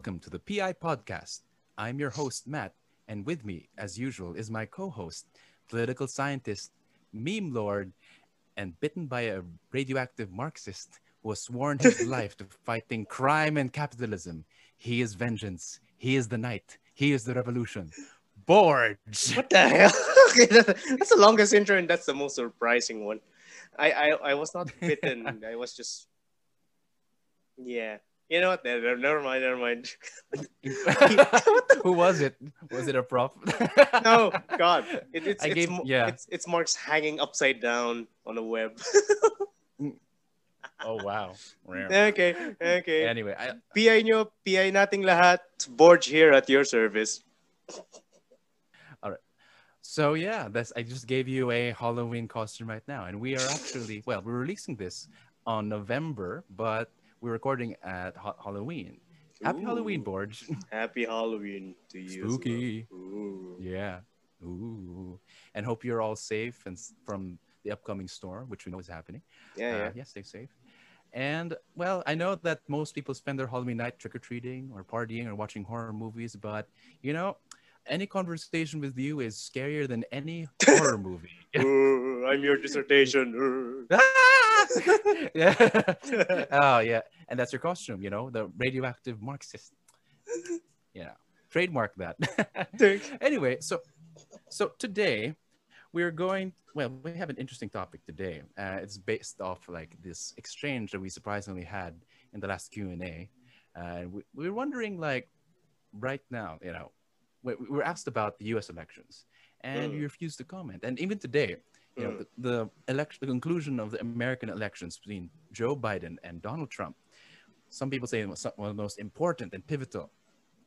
welcome to the PI Podcast. I'm your host, Matt, and with me, as usual, is my co host, political scientist, meme lord, and bitten by a radioactive Marxist who has sworn his life to fighting crime and capitalism. He is vengeance. He is the night. He is the revolution. Borge! What the hell? okay, that's the longest intro, and that's the most surprising one. I I, I was not bitten. I was just yeah. You know what? Never, never mind. Never mind. Who was it? Was it a prop? no, God. It, it's, I it's, gave- yeah. it's it's Marx hanging upside down on a web. oh, wow. okay, okay. Anyway, I, PI nyo, PI nating lahat. Borge here at your service. All right. So yeah, that's I just gave you a Halloween costume right now, and we are actually well, we're releasing this on November, but we're recording at ha- Halloween. Happy Halloween, Borge. Happy Halloween to you. as well. Spooky. Ooh. yeah. Ooh. And hope you're all safe and from the upcoming storm, which we know is happening. Yeah, yeah. Uh, yeah, stay safe. And well, I know that most people spend their Halloween night trick or treating or partying or watching horror movies, but you know, any conversation with you is scarier than any horror movie. Ooh, I'm your dissertation. Ah! yeah. oh yeah, and that's your costume. You know, the radioactive Marxist. You know, trademark that. anyway, so so today we're going. Well, we have an interesting topic today. Uh, it's based off like this exchange that we surprisingly had in the last Q and A, and we, we were wondering like right now, you know, we, we were asked about the U.S. elections, and Mm. you refused to comment. And even today, you know, Mm. the, the election, the conclusion of the American elections between Joe Biden and Donald Trump. Some people say it was one of the most important and pivotal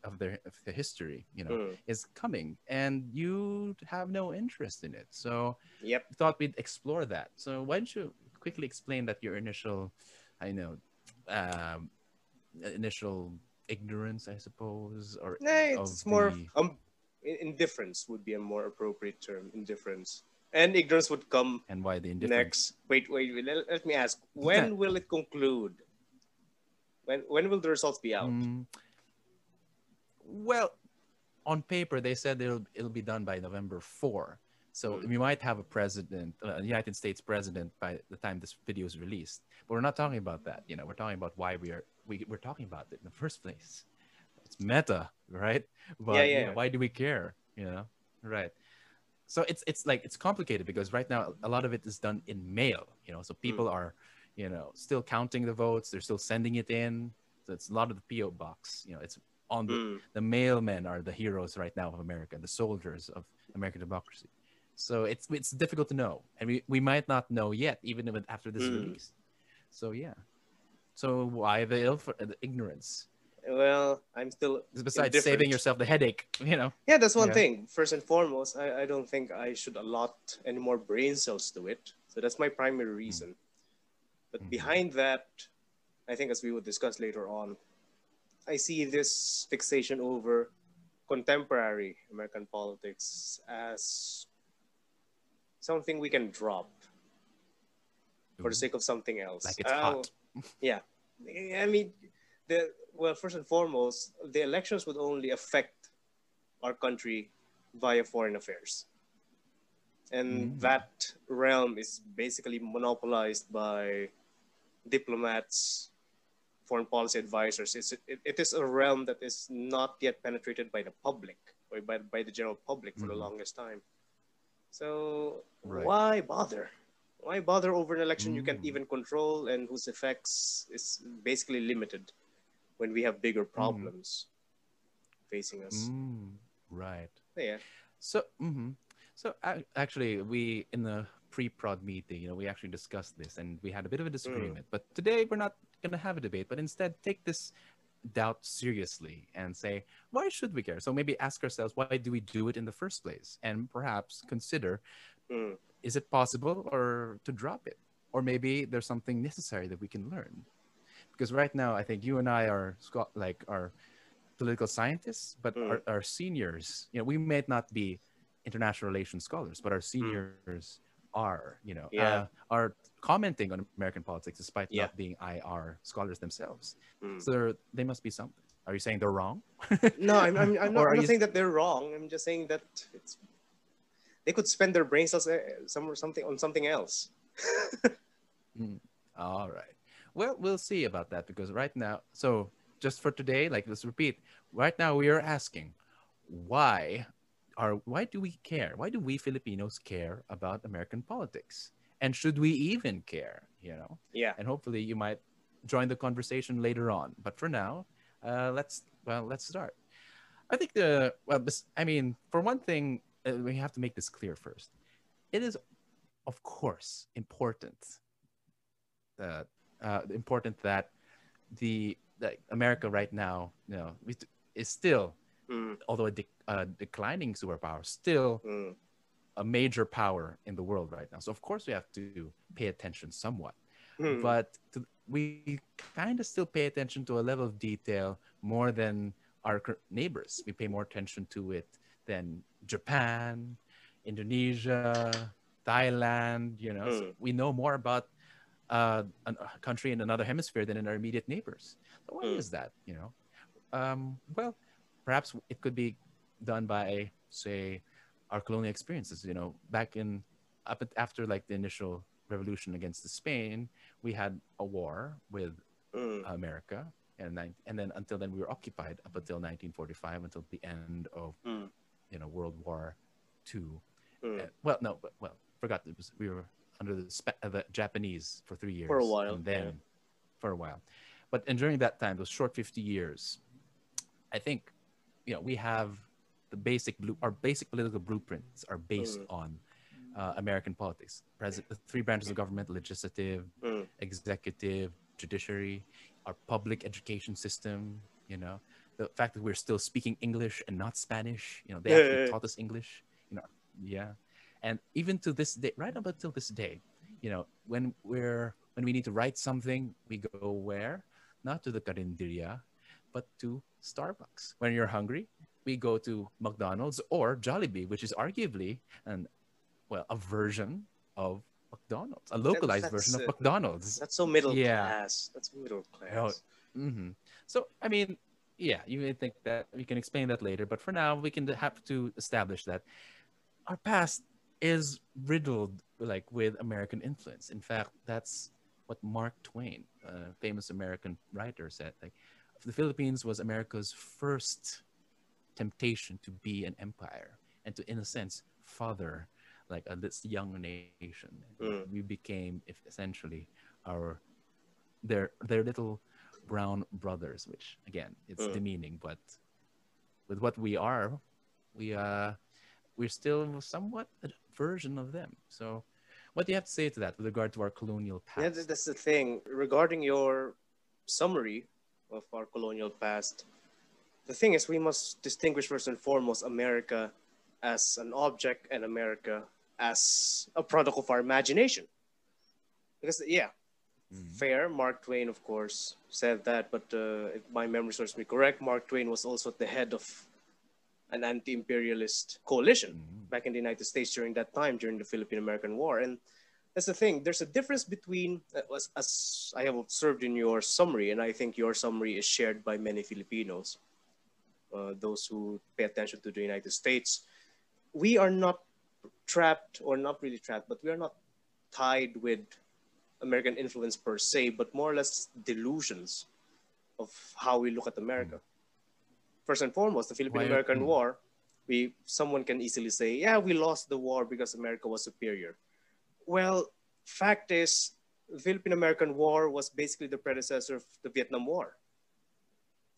of their of the history. You know, Mm. is coming, and you have no interest in it. So Yep. we thought we'd explore that. So why don't you quickly explain that your initial, I know, um, initial ignorance, I suppose, or Nah, it's more the- um indifference would be a more appropriate term. Indifference and ignorance would come and why the indifference. next. Wait, wait, wait. Let, let me ask. When will it conclude? When when will the results be out? Mm, well, on paper they said it'll it'll be done by November four. So Mm. we might have a president, uh, a United States president, by the time this video is released. But we're not talking about that. You know, we're talking about why we are we, we're talking about it in the first place. It's meta, right? But Yeah, you yeah. know, why do we care? You know, right? So it's it's like it's complicated because right now a lot of it is done in mail. You know, so people are, you know, still counting the votes. They're still sending it in. So it's a lot of the PO box. You know, it's on the Mm. the mailmen are the heroes right now of America, the soldiers of American democracy. So it's it's difficult to know, and we, we might not know yet, even if- after this Mm. release. So yeah. So why the, ill the ignorance? Well, I'm still Besides saving yourself the headache, you know. Yeah, that's one Yeah. thing. First and foremost, I, I don't think I should allot any more brain cells to it. So that's my primary reason. But Mhm. behind that, I think as we would discuss later on, I see this fixation over contemporary American politics as something we can drop for the sake of something else. like it's Uh, hot. Yeah, I mean, the well, first and foremost, the elections would only affect our country via foreign affairs, and Mm. that realm is basically monopolized by diplomats, foreign policy advisors. It's, it, it is a realm that is not yet penetrated by the public or by, by the general public for the Mhm. longest time. So Right. why bother? Why bother over an election you can't Mm. even control and whose effects is basically limited when we have bigger problems facing us? Mm, right. Yeah. So, mhm. so ac- actually, we in the pre-prod meeting, you know, we actually discussed this, and we had a bit of a disagreement. But today, we're not going to have a debate, but instead take this doubt seriously and say, why should we care? So maybe ask ourselves, why do we do it in the first place, and perhaps consider, Mm. Is it possible or to drop it, or maybe there's something necessary that we can learn. Because right now, I think you and I are like are political scientists, but Mm. our, our seniors, you know, we may not be international relations scholars, but our seniors are, you know, Mm. Yeah. uh, are commenting on American politics despite Yeah. not being IR scholars themselves. Mm. So they must be something. Are you saying they're wrong? no, I'm, I'm, I'm not, I'm not saying that they're wrong. I'm just saying that it's they could spend their brains as some something on something else. mm. All right. Well, we'll see about that because right now, so just for today, like let's repeat. Right now, we are asking why are why do we care? Why do we Filipinos care about American politics? And should we even care? You know? Yeah. And hopefully, you might join the conversation later on. But for now, uh, let's well, let's start. I think the well, I mean, for one thing, we have to make this clear first. It is, of course, important that uh, important that the that America right now, you know, is still, mm. although a, de- a, declining superpower, still mm. a major power in the world right now. So of course we have to pay attention somewhat, mm. but to, we kind of still pay attention to a level of detail more than our neighbors. We pay more attention to it than Japan, Indonesia, Thailand. You know, so we know more about uh, a country in another hemisphere than in our immediate neighbors. So why mm. is that? You know, um, well, perhaps it could be done by, say, our colonial experiences. You know, back in up after like the initial revolution against the Spain, we had a war with mm. America, and and then until then we were occupied up until 1945 until the end of mm. You know World War Two. Mm. Uh, well, no, but well, forgot it was we were under the, uh, the Japanese for three years for a while, and then yeah. for a while. But and during that time, those short 50 years, I think, you know, we have the basic blue, our basic political blueprints are based mm. on uh, American politics. President, the three branches of government: legislative, mm. executive, judiciary, our public education system. You know, the fact that we're still speaking English and not Spanish. You know, they yeah, actually yeah, taught us English. You know, yeah, and even to this day, right up until this day, you know, when we're when we need to write something, we go where? Not to the Carinderia, but to Starbucks. When you're hungry, we go to McDonald's or Jollibee, which is arguably an well a version of McDonald's, a localized version of McDonald's. That's so middle yeah. class. That's middle class. Oh, mm-hmm. So I mean, yeah, you may think that we can explain that later, but for now, we can have to establish that our past is riddled like with American influence. In fact, that's what Mark Twain, a famous American writer, said. Like, the Philippines was America's first temptation to be an empire and to, in a sense, father like a this young nation. Mm. We became, if essentially, our their their little brown brothers, which again, it's mm. demeaning, but with what we are, we uh we're still somewhat a version of them. So, what do you have to say to that with regard to our colonial past? Yeah, that's the thing. Regarding your summary of our colonial past, the thing is, we must distinguish first and foremost America as an object and America as a product of our imagination. Because, yeah, mm-hmm. fair, Mark Twain, of course, said that, but uh, if my memory serves me correct, Mark Twain was also at the head of an anti-imperialist coalition mm-hmm. back in the United States during that time, during the Philippine-American War. And that's the thing. There's a difference between, uh, as, as I have observed in your summary, and I think your summary is shared by many Filipinos, uh, those who pay attention to the United States. We are not trapped, or not really trapped, but we are not tied with American influence per se, but more or less delusions of how we look at America. Mm-hmm first and foremost, the Philippine-American hmm. War, we someone can easily say, yeah, we lost the war because America was superior. Well, fact is, the Philippine-American War was basically the predecessor of the Vietnam War.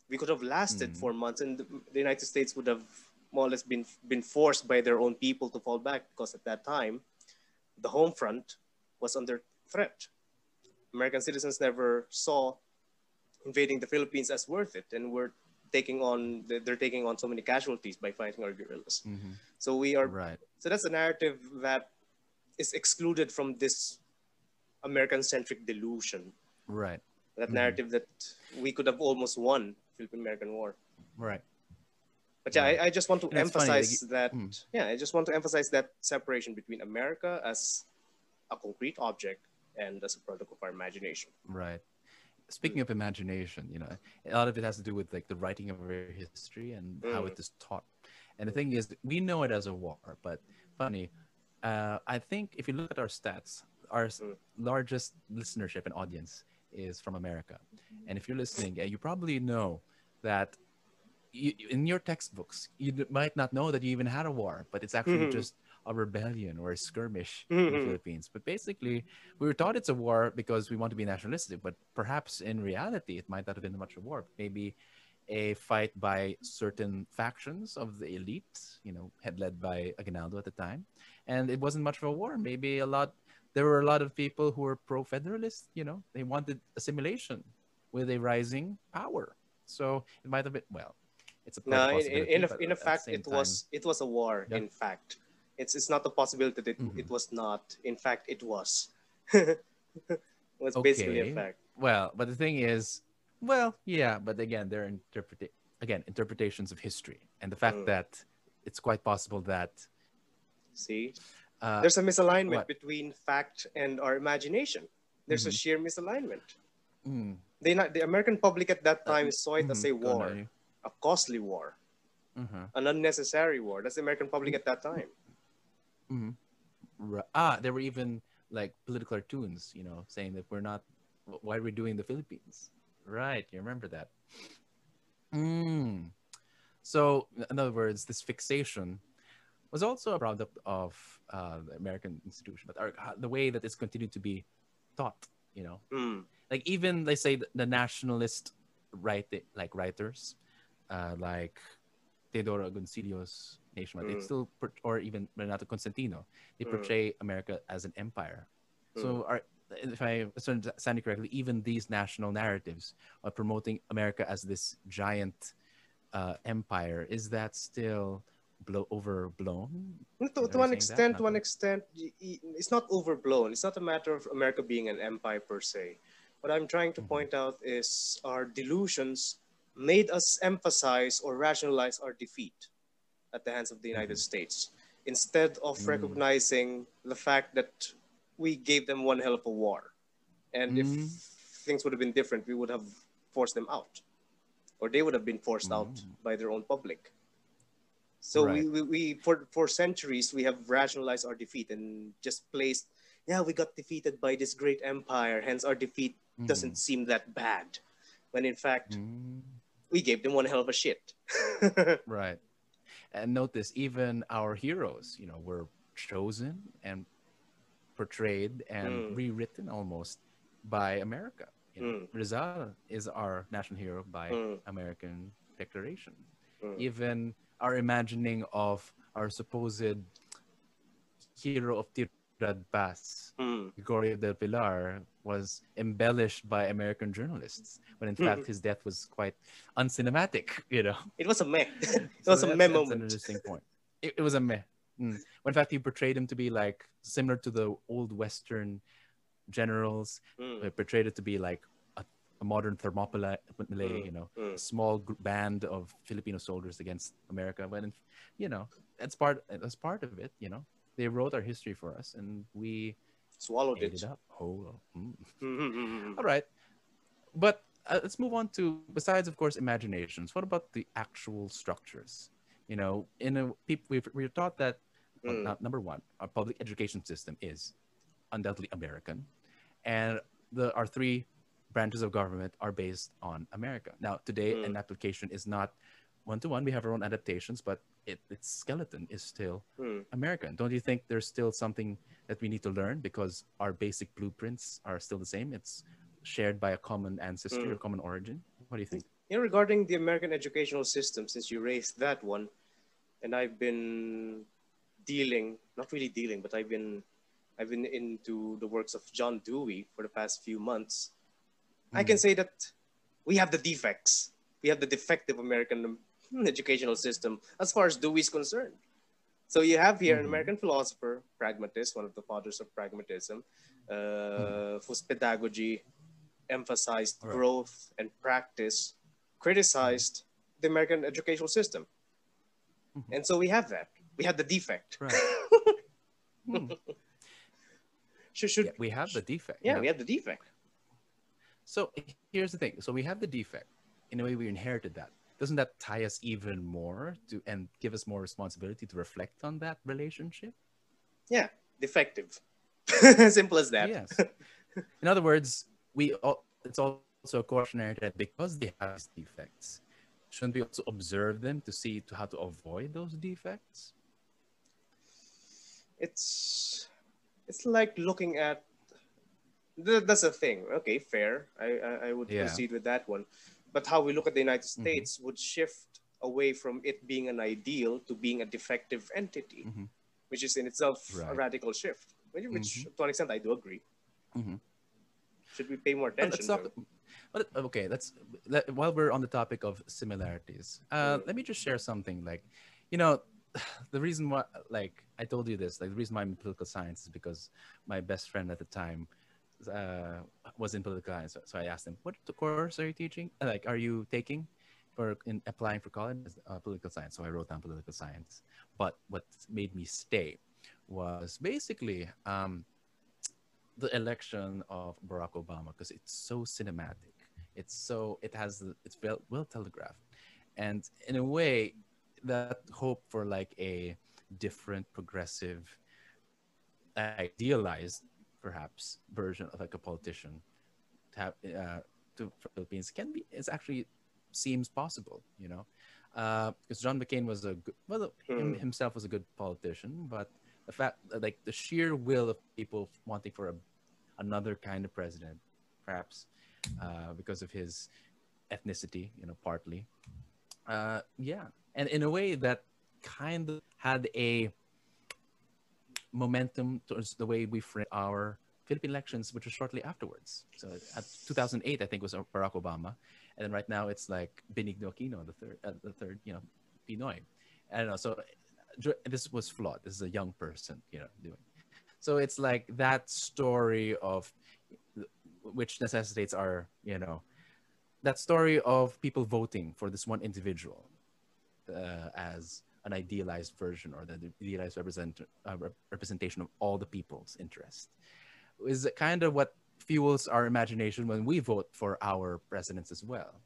We could have lasted mm. four months, and the, the United States would have more or less been been forced by their own people to fall back because at that time, the home front was under threat. American citizens never saw invading the Philippines as worth it, and we're taking on they're taking on so many casualties by fighting our guerrillas. Mm-hmm. So we are right. So that's a narrative that is excluded from this American-centric delusion. Right. That mm-hmm. narrative that we could have almost won Philippine American War. Right. But yeah, I, I, just want to emphasize funny, that. Mm. Yeah, I just want to emphasize that separation between America as a concrete object and as a product of our imagination. Right speaking of imagination, you know, a lot of it has to do with like the writing of our history and mm. how it is taught. And the thing is, we know it as a war, but funny, uh, I think if you look at our stats, our mm. largest listenership and audience is from America. And if you're listening, you probably know that you, in your textbooks, you might not know that you even had a war, but it's actually mm-hmm. just a rebellion or a skirmish mm-hmm. in the mm-hmm. Philippines. But basically, we were taught it's a war because we want to be nationalistic, but perhaps in reality, it might not have been much of a war. Maybe a fight by certain factions of the elite, you know, head led by Aguinaldo at the time. And it wasn't much of a war. Maybe a lot, there were a lot of people who were pro federalist, you know, they wanted assimilation with a rising power. So it might have been, well, it's a no, in, in, a, in a fact, it time, was it was a war. Yeah. In fact, it's it's not a possibility that it, mm-hmm. it was not. In fact, it was. it was okay. basically a fact. Well, but the thing is, well, yeah, but again, they're again interpretations of history, and the fact mm. that it's quite possible that. See, uh, there's a misalignment what? between fact and our imagination. There's mm-hmm. a sheer misalignment. Mm. They not the American public at that time uh, saw it mm-hmm. as a war, a costly war, mm-hmm. an unnecessary war. That's the American public at that time. Mm-hmm. Ah, there were even like political cartoons, you know, saying that we're not. Why are we doing the Philippines? Right, you remember that. Mm. So, in other words, this fixation was also a product of uh, the American institution, but our, the way that it's continued to be taught, you know, mm. like even they say the nationalist write like writers, uh, like Teodoro Agoncillo's nation, mm. they still or even Renato Constantino, they mm. portray mm. America as an empire. Mm. So our if I understand it correctly, even these national narratives are promoting America as this giant uh, empire. Is that still blow overblown? To, to one extent, to one extent, it's not overblown. It's not a matter of America being an empire per se. What I'm trying to mm-hmm. point out is our delusions made us emphasize or rationalize our defeat at the hands of the United mm-hmm. States instead of mm. recognizing the fact that we gave them one hell of a war. And mm. if things would have been different, we would have forced them out, or they would have been forced mm. out by their own public. So right. we, we, we, for, for centuries, we have rationalized our defeat and just placed, yeah, we got defeated by this great empire, hence our defeat mm. doesn't seem that bad. When in fact, mm. we gave them one hell of a shit. right and notice even our heroes you know were chosen and portrayed and mm. rewritten almost by america you know, mm. rizal is our national hero by mm. american declaration hmm. even our imagining of our supposed hero of Pass, mm. Gregorio del Pilar, was embellished by American journalists, when in fact hmm. his death was quite uncinematic. You know, it was a meh. it so was a meh moment. an interesting point. It, it was a meh. Mm. When in fact he portrayed him to be like similar to the old Western generals. Mm. portrayed it to be like a, a modern Thermopylae, mm. you know, mm. a small band of Filipino soldiers against America. When you know that's part that's part of it. You know, they wrote our history for us, and we swallowed it. up. Oh, mm. All right, but uh, let's move on to besides, of course, imaginations. What about the actual structures? You know, in a people we've, we're taught that mm. well, number one, our public education system is undoubtedly American, and the our three branches of government are based on America. Now, today, mm. an application is not one to one. We have our own adaptations, but it, its skeleton is still mm. American. Don't you think there's still something that we need to learn because our basic blueprints are still the same? It's shared by a common ancestry mm. or common origin. What do you think? You know, regarding the American educational system, since you raised that one, and I've been dealing, not really dealing, but I've been, I've been into the works of John Dewey for the past few months. Mm. I can hmm. say that we have the defects. We have the defective American educational system as far as Dewey is concerned. So you have here mm-hmm. an American philosopher, pragmatist, one of the fathers of pragmatism, uh, mm-hmm. whose pedagogy emphasized right. growth and practice, criticized mm-hmm. the American educational system. Mm-hmm. And so we have that. We have the defect. Right. Hmm. should, should, yeah, we have the defect. Yeah, yeah, we have the defect. So here's the thing. So we have the defect. In a way, we inherited that. Doesn't that tie us even more to and give us more responsibility to reflect on that relationship? Yeah, defective. Simple as that. Yes. In other words, we all, it's also a cautionary that because they have these defects, shouldn't we also observe them to see to how to avoid those defects? It's it's like looking at that's a thing. Okay, fair. I I, I would yeah. proceed with that one. But how we look at the United mm-hmm. States mm-hmm. would shift away from it being an ideal to being a defective entity, mm-hmm. which is in itself right. a radical shift. Which, mm-hmm. to an extent, I do agree. Mm-hmm. Should we pay more attention? But okay, let's let, while we're on the topic of similarities, uh, let me just share something. Like, you know, the reason why, like, I told you this, like, the reason why I'm in political science is because my best friend at the time uh, was in political science. So, so I asked him, "What course are you teaching? Like, are you taking for in applying for college? Uh, political science." So I wrote down political science. But what made me stay was basically um, the election of Barack Obama because it's so cinematic. It's so it has it's well, well telegraphed, and in a way, that hope for like a different, progressive, idealized perhaps version of like a politician to have uh, to Philippines can be it's actually seems possible, you know, because uh, John McCain was a good, well him, hmm. himself was a good politician, but the fact like the sheer will of people wanting for a, another kind of president, perhaps uh, because of his ethnicity, you know, partly. Uh, yeah, and in a way that kind of had a momentum towards the way we frame our Philippine elections, which was shortly afterwards. So at 2008, I think was Barack Obama, and then right now it's like Benigno Aquino, the third, uh, the third, you know, Pinoy. I don't know. So this was flawed. This is a young person, you know, doing. So it's like that story of which necessitates our, you know, that story of people voting for this one individual uh, as an idealized version or the idealized represent, uh, representation of all the people's interest is kind of what fuels our imagination when we vote for our presidents as well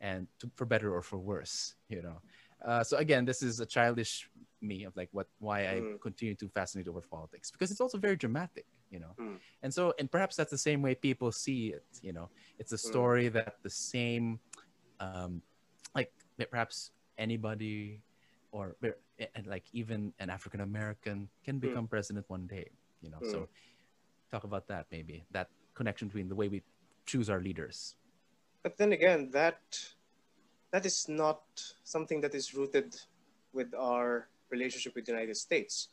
and to, for better or for worse you know uh, so again this is a childish me of like what why i mm. continue to fascinate over politics because it's also very dramatic you know mm. and so and perhaps that's the same way people see it you know it's a mm. story mm. that the same um like perhaps anybody or and like even an African American can hmm. become mm. president one day. You know, mm. so hmm. talk about that maybe that connection between the way we choose our leaders. But then again, that that is not something that is rooted with our relationship with the United States.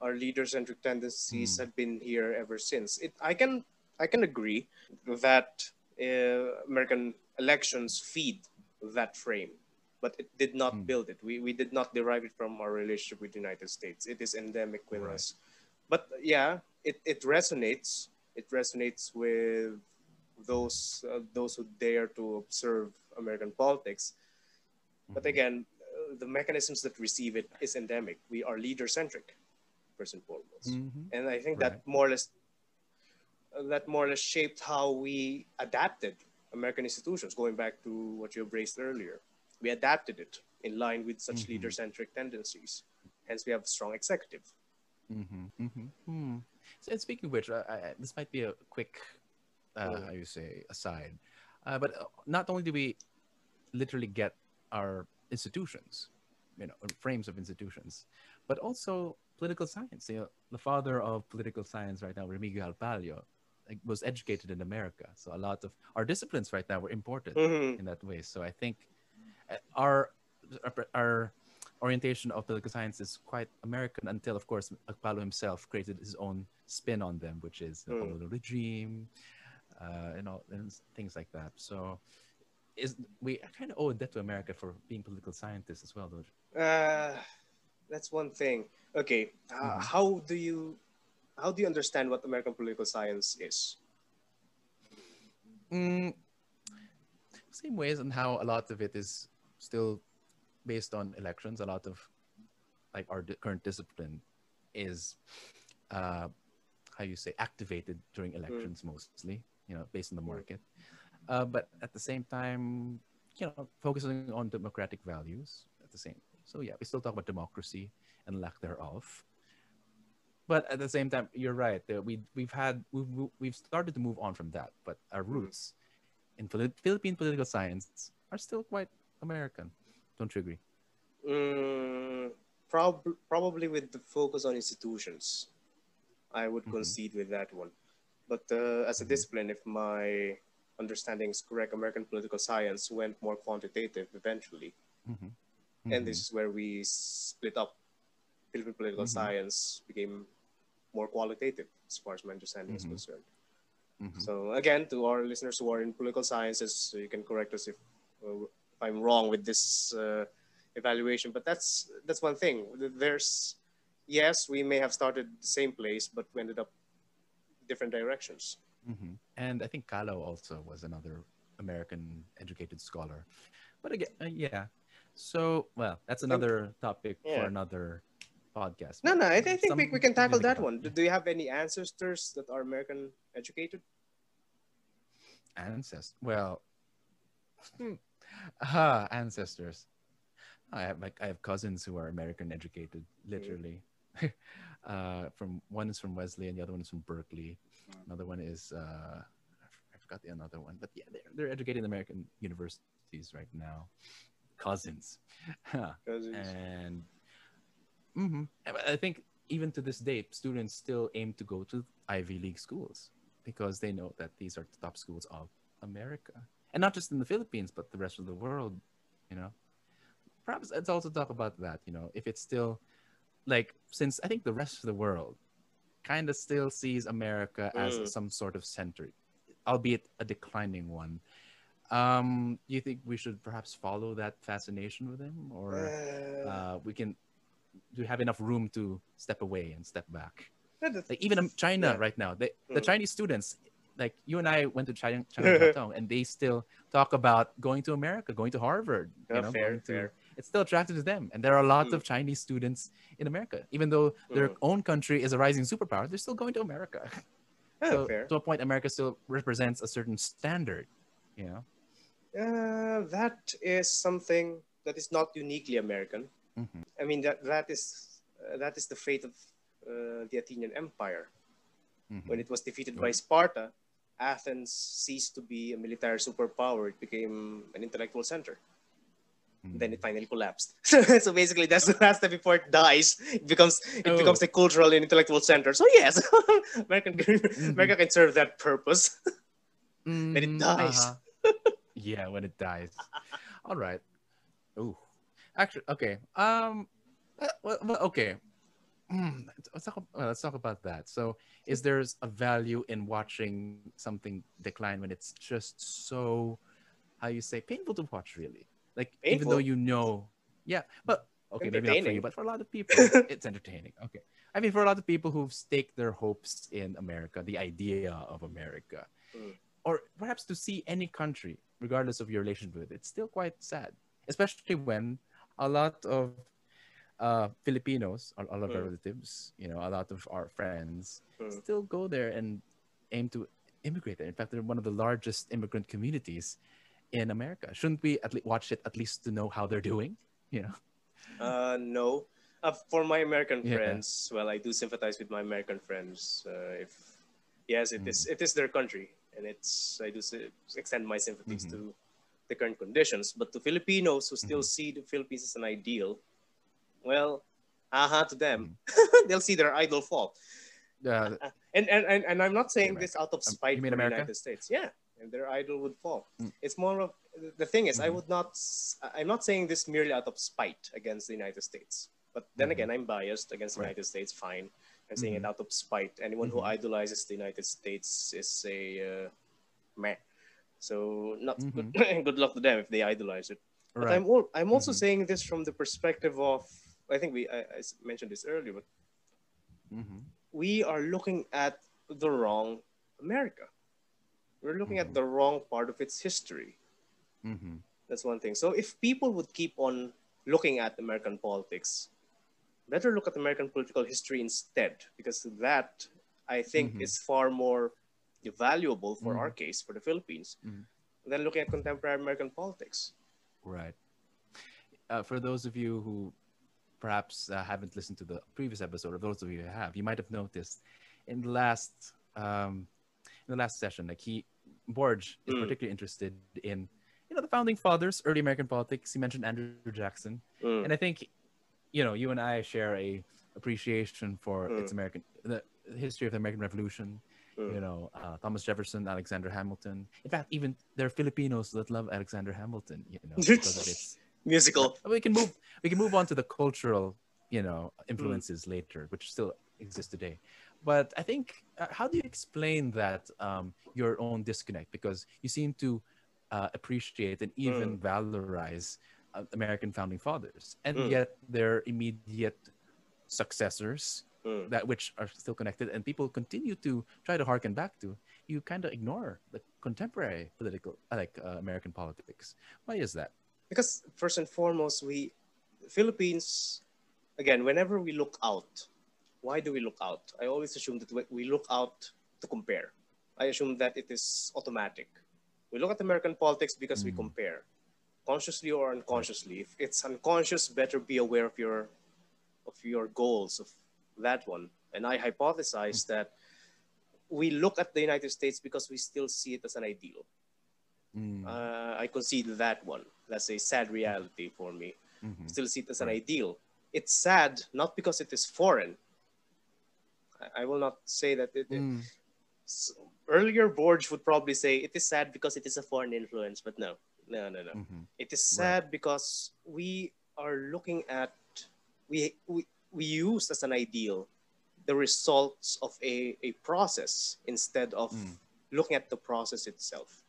Our leader-centric tendencies mm. have been here ever since. It, I can I can agree that uh, American elections feed that frame but it did not mm. build it. We, we did not derive it from our relationship with the United States. It is endemic with right. us. But yeah, it, it resonates. It resonates with those uh, those who dare to observe American politics. Mm-hmm. But again, uh, the mechanisms that receive it is endemic. We are leader centric, first and foremost. Mm-hmm. And I think right. that more or less uh, that more or less shaped how we adapted American institutions, going back to what you raised earlier we adapted it in line with such mm-hmm. leader-centric tendencies. Hence, we have strong executive. Mm-hmm. Mm-hmm. Hmm. So, and speaking of which, I, I, this might be a quick, uh, oh. how you say, aside. Uh, but uh, not only do we literally get our institutions, you know, frames of institutions, but also political science. You know, the father of political science right now, Remigio Agpalo, was educated in America. So a lot of our disciplines right now were imported mm-hmm. in that way. So I think our our orientation of political science is quite American until, of course, Agpalo himself created his own spin on them, which is the mm. regime, uh, and all and things like that. So, is we kind of owe a debt to America for being political scientists as well, though. Uh, that's one thing. Okay, uh, mm-hmm. how do you how do you understand what American political science is? Mm, same ways and how a lot of it is still based on elections. A lot of like our di- current discipline is uh, how you say activated during elections mm. mostly. You know, based on the market. uh, but at the same time, you know, focusing on democratic values at the same. So yeah, we still talk about democracy and lack thereof. But at the same time, you're right. That we we've had we've we've started to move on from that, but our Mm-hmm. roots in Phil- Philippine political science are still quite American. Don't you agree? Mm, prob- probably with the focus on institutions, I would Mhm. concede with that one. But uh, as a Mhm. discipline, if my understanding is correct, American political science went more quantitative eventually, Mm-hmm. and this is where we split up. Philippine political Mhm. sciance became more qualitative, as far as my understanding is concerned. So again, to our listeners who are in political sciences, you can correct us if, uh, if I'm wrong with this uh, evaluation. But that's that's one thing. There's yes, we may have started the same place, but we ended up different directions. hmm And I think Kahlo also was another American educated scholar. But again, uh, yeah. So, well, that's another topic for another podcast. No, no, I, I think we, we can tackle that one. Do, do you have any ancestors that are American educated? Ancestors. Well, hmm. Ah, ancestors. I have like I have cousins who are American educated, literally. uh, from one is from Wesley and the other one is from Berkeley. Another one is uh, I forgot the another one, but yeah, they're they're educated in American universities right now. Cousins, it's- and mhm. I think even to this day, students still aim to go to Ivy League schools because they know that these are the top schools of America, and not just in the Philippines, but the rest of the world. You know, perhaps let's also talk about that. You know, if it's still like since I think the rest of the world kind of still sees America as Mm. some sort of center, albeit a declining one. Um, do you think we should perhaps follow that fascination with him, or Uh, uh, we can do we have enough room to step away and step back? Like even um, China Yeah. right now, they, the Mm. Chinese students, like you and I went to China, Chinatown, and they still talk about going to America, going to Harvard. You know, fair, to, fair. It's still attractive to them, and there are a lot Mm. of Chinese students in America, even though their Mm. own country is a rising superpower. They're still going to America. Yeah, so Oh, fair. to a point, America still represents a certain standard. You know. Uh, that is something that is not uniquely American. Mhm. I mean that that is uh, that is the fate of uh, the Athenian Empire. Mhm. When it was defeated by Sparta, Athens ceased to be a military superpower. It became an intellectual center. Mhm. Then it finally collapsed. so basically, that's the last step before it dies. It becomes it Oh. becomes a cultural and intellectual center. So yes, American America can serve that purpose. Then it Mhm, dies. uh-huh. yeah, when it dies. All right. Ooh. Actually, okay. Um. uh, well, okay. Hmm, Let's talk. Well, let's talk about that. So, is there a value in watching something decline when it's just so, how you say, painful to watch? Really, like even though you know, yeah, but okay, maybe not for you, but for a lot of people, it's entertaining. Okay, I mean, for a lot of people who've staked their hopes in America, the idea of America, Mm. or perhaps to see any country, regardless of your relationship with it, it's still quite sad, especially when a lot of uh, Filipinos, a, a lot of our Mm. relatives, you know, a lot of our friends, Mm. still go there and aim to immigrate there. In fact, they're one of the largest immigrant communities in America. Shouldn't we at least watch it at least to know how they're doing? You know. Uh, no. Uh, for my American Yeah. friends, well, I do sympathize with my American friends. Uh, if yes, it is Mm. it is their country, and it's I do extend my sympathies Mhm. to the current conditions. But to Filipinos who still Mm-hmm. see the Philippines as an ideal, well, aha to them, Mm-hmm. they'll see their idol fall. Uh, And and and, and I'm not saying America. this out of Um, spite for the United States. Yeah, and their idol would fall. Mm. It's more of the thing is I Mhm. would not. I'm not saying this merely out of spite against the United States. But then Mhm. again, I'm biased against the Right. United States. Fine, I'm saying it out of spite. Anyone who idolizes the United States is a uh, meh. So not Mhm. good luck to them if they idolize it. But right. I'm al- I'm also Mhm. saying this from the perspective of I think we—I mentioned this earlier, but Mhm. we are looking at the wrong America. We're looking Mhm. at the wrong part of its history. Mhm. That's one thing. So if people would keep on looking at American politics, better look at American political history instead, because that I think Mhm. is far more valuable for our case for the Philippines. Mhm. than looking at contemporary American politics. Right. Uh, for those of you who perhaps uh, haven't listened to the previous episode, or those of you who have, you might have noticed in the last um, in the last session, like he Borge is mm. particularly interested in you know the founding fathers, early American politics. He mentioned Andrew Jackson, mm. and I think you know you and I share a appreciation for mm. its American the history of the American Revolution. Mm. You know, uh, Thomas Jefferson, Alexander Hamilton. In fact, even there are Filipinos that love Alexander Hamilton. You know, because of its musical. We can move. We can move on to the cultural, you know, influences mm. later, which still exist today. But I think, uh, how do you explain that um, your own disconnect? Because you seem to uh, appreciate and even mm. valorize uh, American founding fathers, and mm. yet their immediate successors mm. that which are still connected and people continue to try to harken back to you kind of ignore the contemporary political like uh, american politics why is that because first and foremost we philippines again whenever we look out why do we look out i always assume that we look out to compare i assume that it is automatic we look at american politics because mm. we compare consciously or unconsciously if it's unconscious better be aware of your of your goals of that one. And I hypothesize that we look at the United States because we still see it as an ideal. Mm. Uh, I concede that one. That's a sad reality for me. Mm-hmm. Still see it as an ideal. It's sad not because it is foreign. I, I will not say that it, mm. it so earlier Borge would probably say it is sad because it is a foreign influence, but no, no, no, no. Mm-hmm. It is sad right. because we are looking at we, we we use as an ideal the results of a, a process instead of mm. looking at the process itself.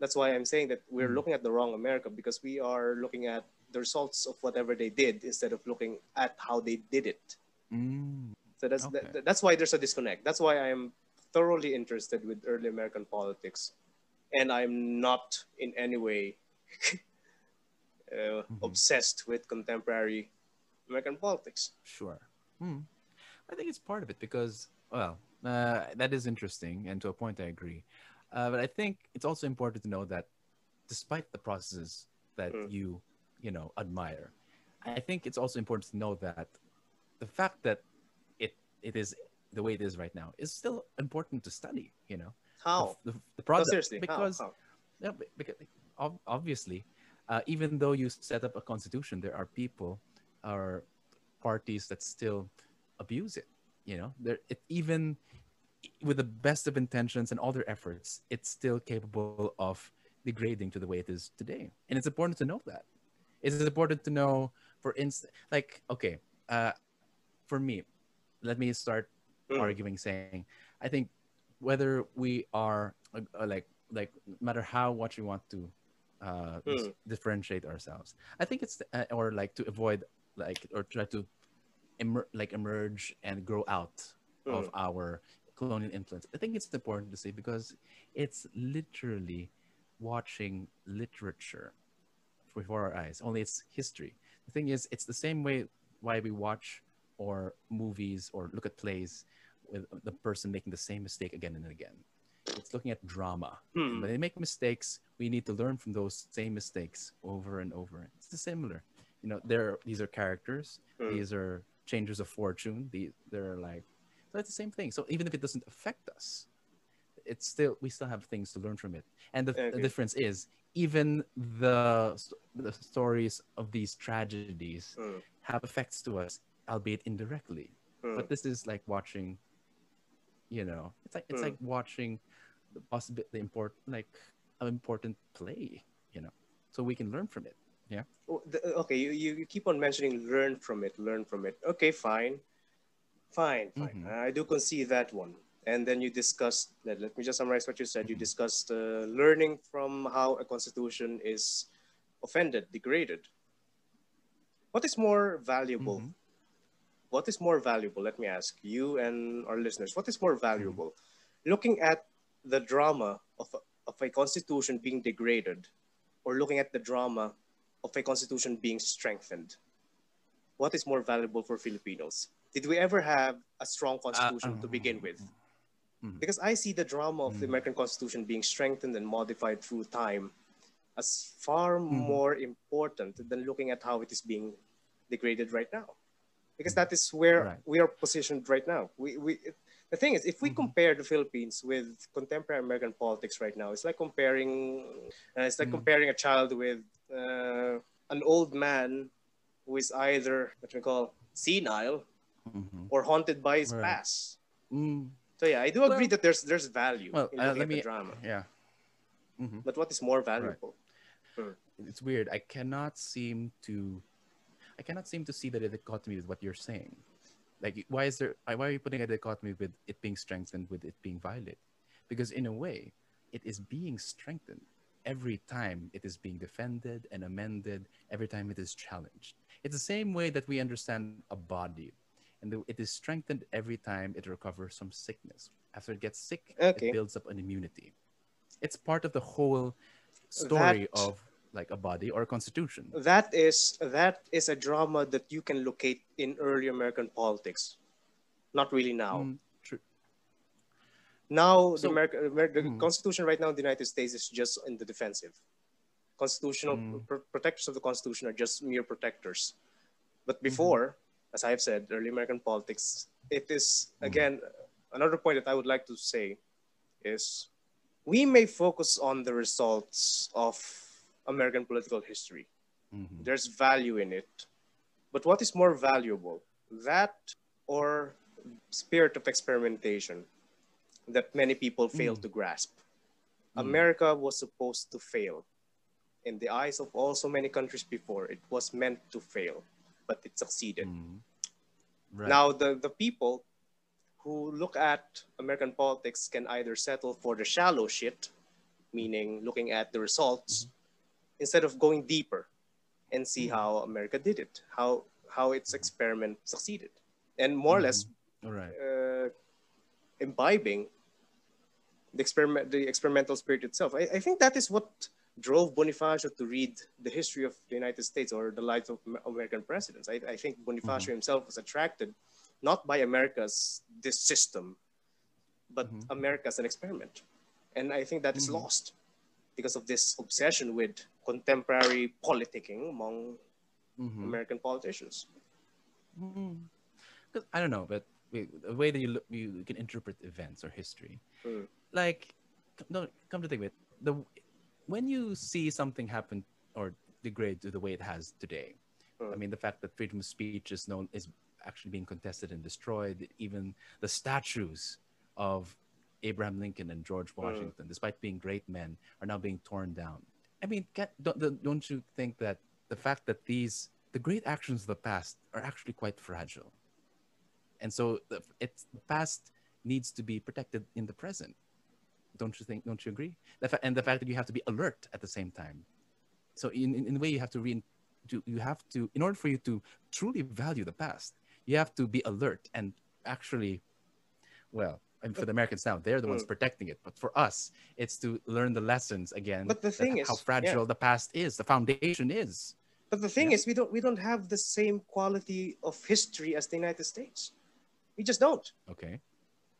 That's why I'm saying that we're mm. looking at the wrong America because we are looking at the results of whatever they did instead of looking at how they did it. Mm. So that's okay. that, that's why there's a disconnect. That's why I am thoroughly interested with early American politics, and I'm not in any way uh, mm-hmm. obsessed with contemporary American politics. Sure. Hmm. I think it's part of it because, well, uh, that is interesting, and to a point, I agree. Uh, but I think it's also important to know that, despite the processes that mm. you, you know, admire, I think it's also important to know that the fact that it it is the way it is right now is still important to study. You know, how the, the product no, seriously because how? How? yeah, because obviously, uh, even though you set up a constitution, there are people or parties that still abuse it. You know, there it even with the best of intentions and all their efforts, it's still capable of degrading to the way it is today. And it's important to know that. It's important to know, for instance, like okay, uh, for me, let me start mm. arguing, saying, I think whether we are uh, like like no matter how much we want to uh, mm. differentiate ourselves, I think it's uh, or like to avoid like or try to emer- like emerge and grow out mm. of our colonial influence. I think it's important to say because it's literally watching literature before our eyes. Only it's history. The thing is, it's the same way why we watch or movies or look at plays with the person making the same mistake again and again. It's looking at drama. Hmm. When they make mistakes, we need to learn from those same mistakes over and over. It's similar you know, there these are characters. Mm. These are changes of fortune. These they're like so it's the same thing. So even if it doesn't affect us, it's still we still have things to learn from it. And the, okay. the difference is even the the stories of these tragedies mm. have effects to us, albeit indirectly. Mm. But this is like watching, you know, it's like it's mm. like watching the possible the important like an important play, you know, so we can learn from it. Yeah. Oh, okay, you, you keep on mentioning learn from it, learn from it. Okay, fine. Fine, fine. Mm-hmm. I do concede that one. And then you discussed, let, let me just summarize what you said. You mm-hmm. discussed uh, learning from how a constitution is offended, degraded. What is more valuable? Mm-hmm. What is more valuable? Let me ask you and our listeners. What is more valuable? Mm-hmm. Looking at the drama of a, of a constitution being degraded or looking at the drama of a constitution being strengthened? What is more valuable for Filipinos? Did we ever have a strong constitution uh, to begin with? Mm-hmm. Because I see the drama of mm-hmm. the American Constitution being strengthened and modified through time as far mm-hmm. more important than looking at how it is being degraded right now. Because that is where right. we are positioned right now. We, we, the thing is, if we mm-hmm. compare the Philippines with contemporary American politics right now, it's like comparing, uh, it's like mm-hmm. comparing a child with uh, an old man who is either what we call senile mm-hmm. or haunted by his right. past. Mm. So yeah, I do agree well, that there's there's value well, in uh, let me, drama. Yeah. Mm-hmm. But what is more valuable? Right. Hmm. It's weird. I cannot seem to, I cannot seem to see the dichotomy with what you're saying. Like, why is there? Why are you putting a dichotomy with it being strengthened with it being violent? Because in a way, it is being strengthened every time it is being defended and amended. Every time it is challenged. It's the same way that we understand a body and the, it is strengthened every time it recovers from sickness. After it gets sick, okay. it builds up an immunity. It's part of the whole story that, of like a body or a constitution. That is that is a drama that you can locate in early American politics. Not really now. Mm, true. Now so, the, American, the mm. Constitution right now in the United States is just in the defensive. Constitutional mm. pr- protectors of the Constitution are just mere protectors. But mm-hmm. As I've said, early American politics, it is, mm-hmm. again, another point that I would like to say is we may focus on the results of American political history. Mm-hmm. There's value in it. But what is more valuable, that or spirit of experimentation that many people fail mm. to grasp? Mm. America was supposed to fail. In the eyes of also many countries before, it was meant to fail but it succeeded. Mm. Right. Now, the, the people who look at American politics can either settle for the shallow shit, meaning looking at the results, mm-hmm. instead of going deeper and see mm-hmm. how America did it, how how its experiment succeeded, and more mm-hmm. or less right. uh, imbibing the experiment, the experimental spirit itself. I, I think that is what drove Bonifacio to read the history of the United States or the lives of American presidents. I, I think Bonifacio mm-hmm. himself was attracted not by America's this system, but mm-hmm. America as an experiment. And I think that is mm-hmm. lost because of this obsession with contemporary politicking among mm-hmm. American politicians. Mm-hmm. I don't know, but the way that you look, you can interpret events or history, mm. like, no, come to think of it, the when you see something happen or degrade to the way it has today, hmm. I mean, the fact that freedom of speech is known is actually being contested and destroyed. Even the statues of Abraham Lincoln and George hmm. Washington, despite being great men, are now being torn down. I mean, don't, don't you think that the fact that these the great actions of the past are actually quite fragile, and so the, it's the past needs to be protected in the present. Don't you think? Don't you agree? The fa- and the fact that you have to be alert at the same time. So in, in, in a way, you have to re- to, you have to in order for you to truly value the past, you have to be alert and actually, well, and for the Americans now, they're the ones mm. protecting it. But for us, it's to learn the lessons again. But the thing is, how fragile yeah. the past is, the foundation is. But the thing yeah. is, we don't we don't have the same quality of history as the United States. We just don't. Okay.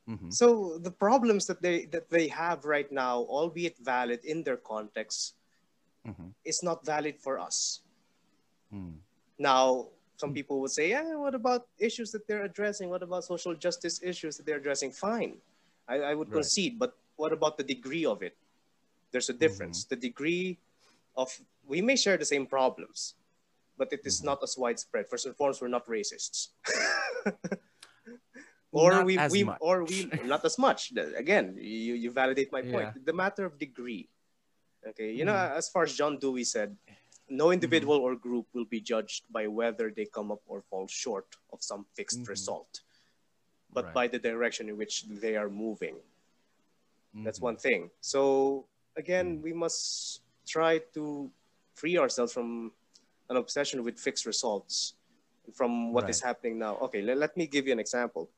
Mm-hmm. So the problems that they that they have right now, albeit valid in their context, mm-hmm. is not valid for us. Mm. Now, some people would say, "Yeah, what about issues that they're addressing? What about social justice issues that they're addressing?" Fine, I, I would right. concede, but what about the degree of it? There's a difference. Mm-hmm. The degree of we may share the same problems, but it is mm-hmm. not as widespread. First and foremost, we're not racists. or not we, we or we not as much again you, you validate my point yeah. the matter of degree okay you mm. know as far as john dewey said no individual mm. or group will be judged by whether they come up or fall short of some fixed mm-hmm. result but right. by the direction in which they are moving mm-hmm. that's one thing so again mm. we must try to free ourselves from an obsession with fixed results from what right. is happening now okay let, let me give you an example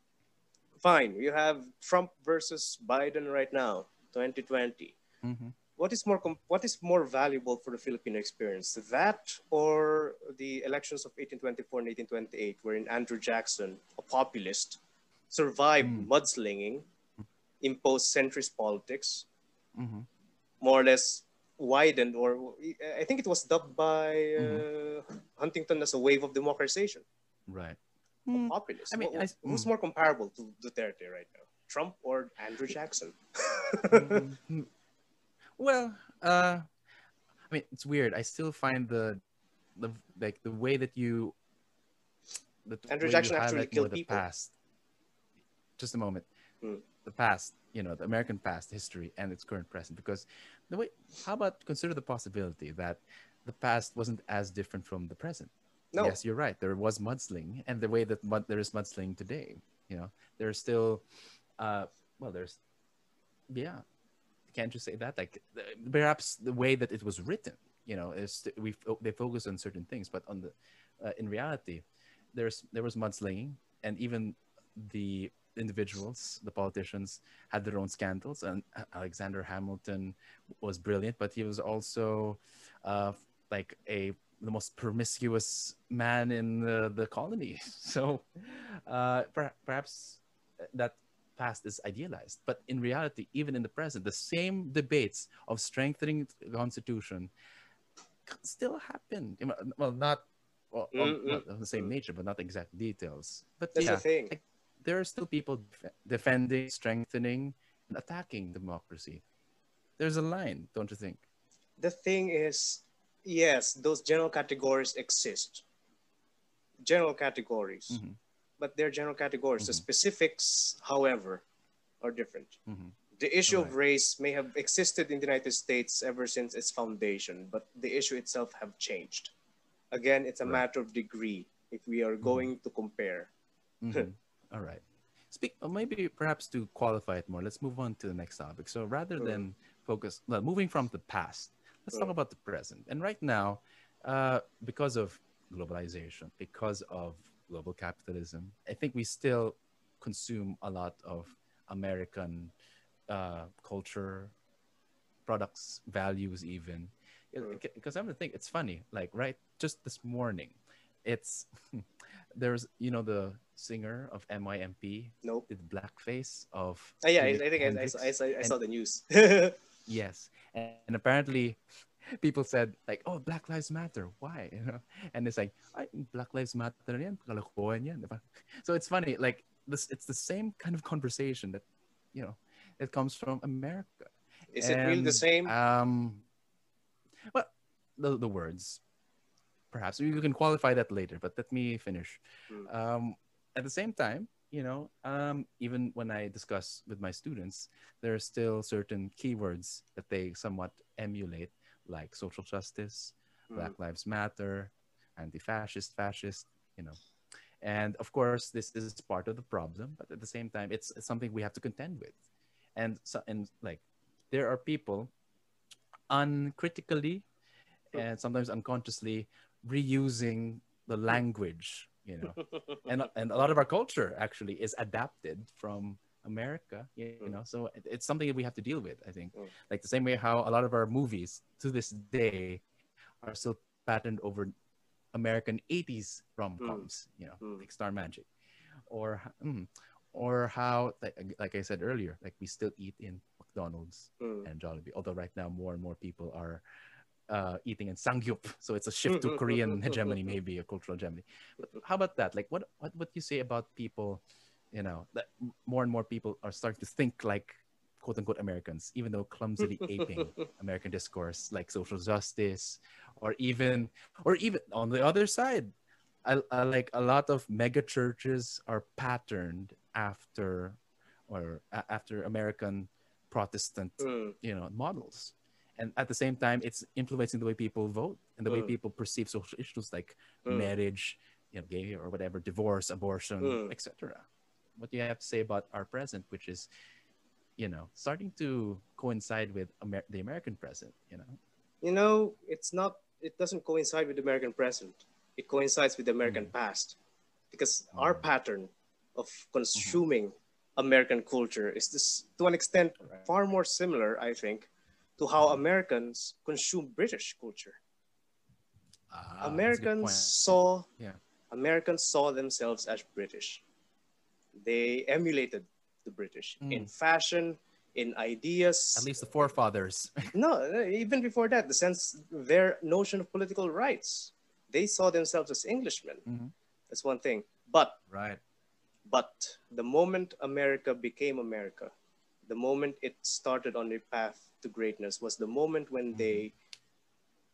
fine. You have Trump versus Biden right now, 2020. Mm-hmm. What is more what is more valuable for the Filipino experience, that or the elections of 1824 and 1828, wherein Andrew Jackson, a populist, survived mm. mudslinging, imposed centrist politics, Mhm. more or less widened, or I think it was dubbed by uh, Mm-hmm. Huntington as a wave of democratization, Right. Mm, populism. I mean, Wh- I- who's mm. more comparable to Duterte right now, Trump or Andrew Jackson? Mhm. Well, uh, I mean, it's weird. I still find the, the like the way that you, the Andrew Jackson actually killed people. past. Just a moment. Hmm. The past, you know, the American past history and its current present. Because the way, how about consider the possibility that the past wasn't as different from the present? No, Yes, you're right. There was mudsling, and the way that mud, there is mudsling today, you know, there's still, uh, well, there's, yeah, can't you say that? Like, perhaps the way that it was written, you know, is we they focus on certain things, but on the, uh, in reality, there's there was mudslinging, and even the individuals, the politicians, had their own scandals, and Alexander Hamilton was brilliant, but he was also, uh, like a the most promiscuous man in the, the colony. So uh, per- perhaps that past is idealized. But in reality, even in the present, the same debates of strengthening the Constitution still happen. Well, not well, Mm, mm, of the same mm. nature, but not exact details. But that's yeah, the thing. like, there are still people def- defending, strengthening, and attacking democracy. There's a line, don't you think? the thing is, yes, those general categories exist. General categories, Mhm. but they're general categories. The Mhm. specifics, however, are different. Mhm. The issue of race may have existed in the United States ever since its foundation, but the issue itself have changed. Again, it's a Right. matter of degree if we are going to compare. Mhm. All right. Speak. uh, Maybe perhaps to qualify it more, let's move on to the next topic. So rather than focus, well, moving from the past, let's talk about the present. And right now, uh, because of globalization, because of global capitalism, I think we still consume a lot of American uh, culture, products, values, even. Mm. Because I'm gonna think it's funny. Like right, just this morning, it's there's you know the singer of MYMP Nope. did blackface of Ah, yeah, I, I think I, I, I, saw, I saw the news. yes. And, and apparently people said like oh black lives matter. Why? You know? And it's like black lives matter yan. Kalokohan yan. So it's funny like this it's the same kind of conversation that you know it comes from america. Is it really the same? um well the, the words. Perhaps we can qualify that later but let me finish. Hmm. um at the same time you know um even when i discuss with my students there are still certain keywords that they somewhat emulate like social justice Mm. black lives matter anti-fascist fascist you know. And of course this is part of the problem but at the same time it's, it's something we have to contend with. And so and like there are people uncritically and sometimes unconsciously reusing the language you know and and a lot of our culture actually is adapted from America, you Mm. know. So it- it's something that we have to deal with. I think, Mm. like the same way how a lot of our movies to this day are still patterned over American '80s rom coms, you know, Mm. like Star Magic, or mm, or how like, like I said earlier, like we still eat in McDonald's Mm. and Jollibee. Although right now more and more people are uh, eating in Samgyup, so it's a shift to Korean hegemony, maybe a cultural hegemony. But how about that? Like, what what what you say about people? You know, that more and more people are starting to think like quote unquote Americans, even though clumsily aping American discourse like social justice, or even or even on the other side, I, I like a lot of mega churches are patterned after or a- after American Protestant Mm. you know models and at the same time it's influencing the way people vote and the way Mm. people perceive social issues like Mm. marriage you know gay or whatever divorce abortion Mm. etc what do you have to say about our present which is you know starting to coincide with Amer- the american present you know You know, it's not. It doesn't coincide with the American present. It coincides with the American Mm. past, because our pattern of consuming American culture is this to an extent Correct. far more similar, I think, to how Americans consume British culture. Ah, that's a good Americans saw Yeah. Americans saw themselves as British. They emulated the British mm. in fashion, in ideas. At least the forefathers. no, even before that, the sense their notion of political rights. They saw themselves as Englishmen. Mm-hmm. That's one thing. But right. But the moment America became America, the moment it started on a path to greatness was the moment when mm-hmm. they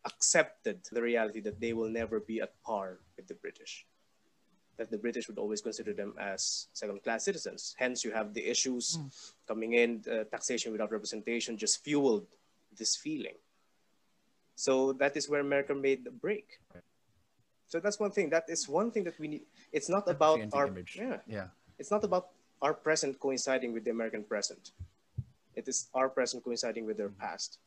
accepted the reality that they will never be at par with the British that the British would always consider them as second-class citizens. Hence, you have the issues mm. coming in, uh, taxation without representation just fueled this feeling. So that is where America made the break. So that's one thing. That is one thing that we need. It's not about our image. yeah yeah. It's not about our present coinciding with the American present. It is our present coinciding with their past,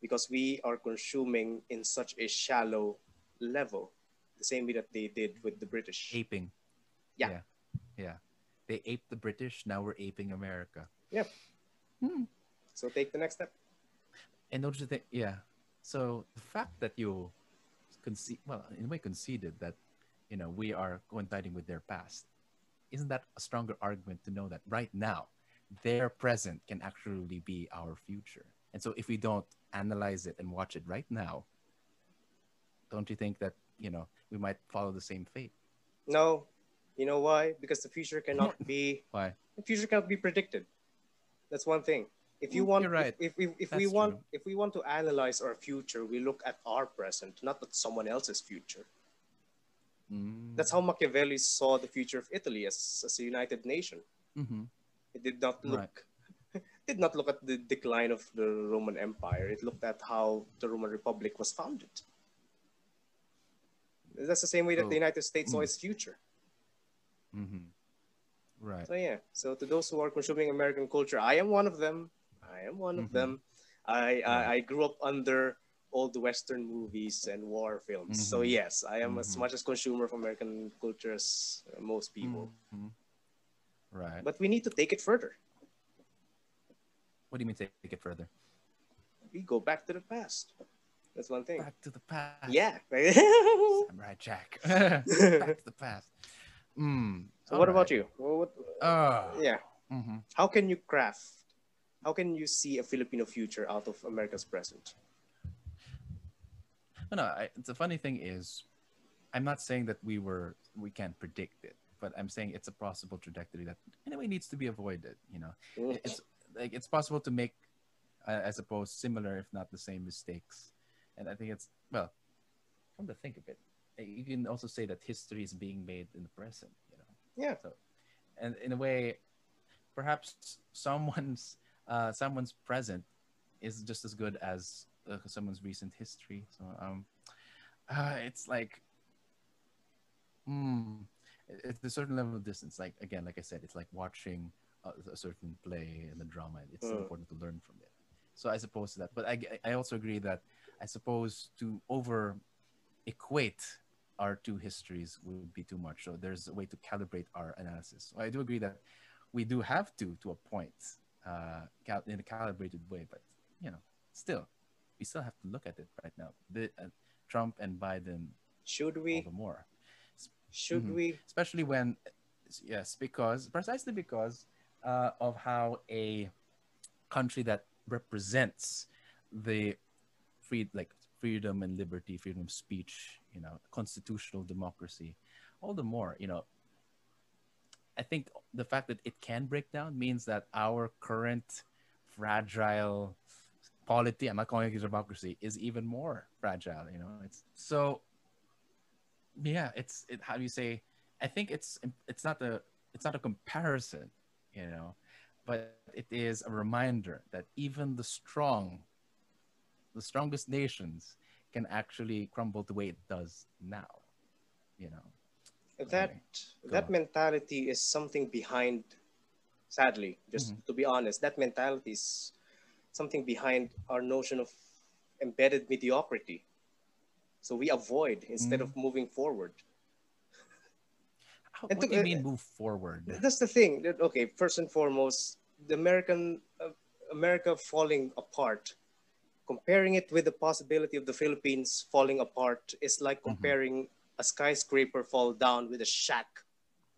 because we are consuming in such a shallow level the same way that they did with the British. Aping. Yeah. Yeah. yeah. They aped the British. Now we're aping America. Yep. Hmm. So take the next step. And don't you think? Yeah. So the fact that you concede, well, in a way, conceded that you know we are coinciding with their past, isn't that a stronger argument to know that right now their present can actually be our future? And so if we don't analyze it and watch it right now, don't you think that you know we might follow the same fate. No, you know why? Because the future cannot be. why? The future cannot be predicted. That's one thing. If you mm, want, You're right. if, if, if, if we want, true. if we want to analyze our future, we look at our present, not at someone else's future. Mm. That's how Machiavelli saw the future of Italy as, as a united nation. Mm-hmm. It did not look right. did not look at the decline of the Roman Empire. It looked at how the Roman Republic was founded. That's the same way that oh. the United States saw mm. its future. Mm-hmm. Right. So yeah. So to those who are consuming American culture, I am one of them. I am one mm-hmm. of them. I, I, I grew up under the Western movies and war films. Mm-hmm. So yes, I am as mm-hmm. much as consumer of American culture as most people. Mm-hmm. Right. But we need to take it further. What do you mean take it further? We go back to the past. That's one thing. Back to the past. Yeah. Samurai Jack. Back to the past. Mm, so what right. about you? Well, what, uh, yeah. Mm-hmm. How can you craft? How can you see a Filipino future out of America's present? No, no. I, the funny thing is, I'm not saying that we were we can't predict it, but I'm saying it's a possible trajectory that anyway needs to be avoided. You know, mm. it's like it's possible to make, uh, I suppose, similar if not the same mistakes and I think it's well, come to think of it, you can also say that history is being made in the present. You know. Yeah. So, and in a way, perhaps someone's uh, someone's present is just as good as uh, someone's recent history. So um, uh, it's like, hmm, it's a certain level of distance. Like again, like I said, it's like watching a, a certain play and the drama. It's mm. important to learn from it. So I suppose that, but I I also agree that I suppose to over equate our two histories would be too much. So there's a way to calibrate our analysis. So I do agree that we do have to, to a point, uh, in a calibrated way, but you know, still, we still have to look at it right now. The, uh, Trump and Biden. Should we? All the more. Should mm-hmm. we? Especially when, yes, because precisely because uh, of how a country that represents the free like freedom and liberty, freedom of speech, you know, constitutional democracy, all the more, you know, I think the fact that it can break down means that our current fragile polity, I'm not calling it democracy, is even more fragile, you know. It's so yeah, it's it how do you say I think it's it's not a it's not a comparison, you know, but it is a reminder that even the strong the strongest nations can actually crumble the way it does now. You know. That that on. mentality is something behind sadly, just mm-hmm. to be honest, that mentality is something behind our notion of embedded mediocrity. So we avoid instead mm-hmm. of moving forward. How, what to, do you mean move forward? That's the thing. Okay, first and foremost, the American uh, America falling apart comparing it with the possibility of the Philippines falling apart is like mm-hmm. comparing mm-hmm. a skyscraper fall down with a shack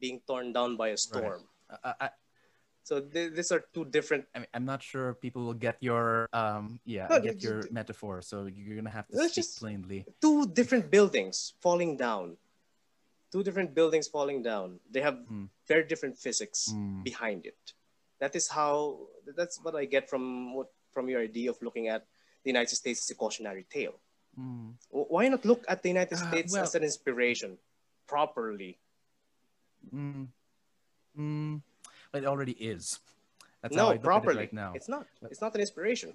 being torn down by a storm. Right. I, I, So th- these are two different. I mean, I'm not sure people will get your um yeah No, get your metaphor. So you're gonna have to speak just- plainly. two different buildings falling down. Two different buildings falling down. They have Mm. very different physics Mm. behind it. That is how. That's what I get from what from your idea of looking at the United States as a cautionary tale. Mm. Why not look at the United Ah, States well- as an inspiration properly? Mm. Mm. But it already is. That's no, how I look properly. at it right now. It's not. It's not an inspiration.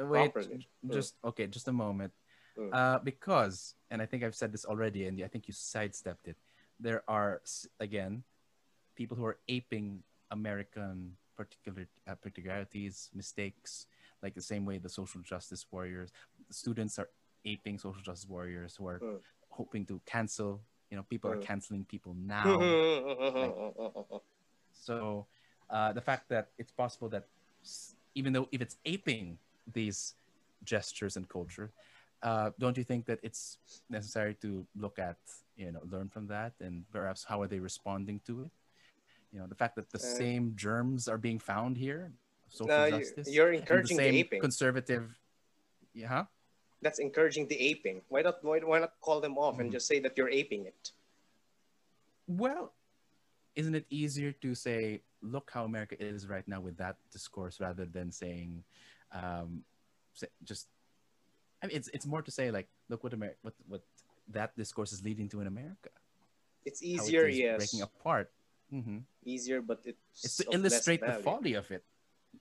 Uh, Wait, properly. just okay, just a moment. Mm. Uh, because, and I think I've said this already, and I think you sidestepped it. There are again people who are aping American particular uh, particularities, mistakes, like the same way the social justice warriors, students are aping social justice warriors who are Mm. hoping to cancel. You know, people are Mm. canceling people now. So uh, the fact that it's possible that even though if it's aping these gestures and culture, uh, don't you think that it's necessary to look at, you know, learn from that and perhaps how are they responding to it? You know, the fact that the Uh, same germs are being found here, social No, justice, you're encouraging the same aping. conservative, yeah, huh? That's encouraging the aping. Why not? Why, why not call them off and Mhm. just say that you're aping it? Well, isn't it easier to say, look how America is right now with that discourse rather than saying, um, say, just, I mean, it's, it's more to say like, look what America, what, what that discourse is leading to in America. It's How it easier, yes. Breaking apart. Mm-hmm. Easier, but it's It's to illustrate the folly of it.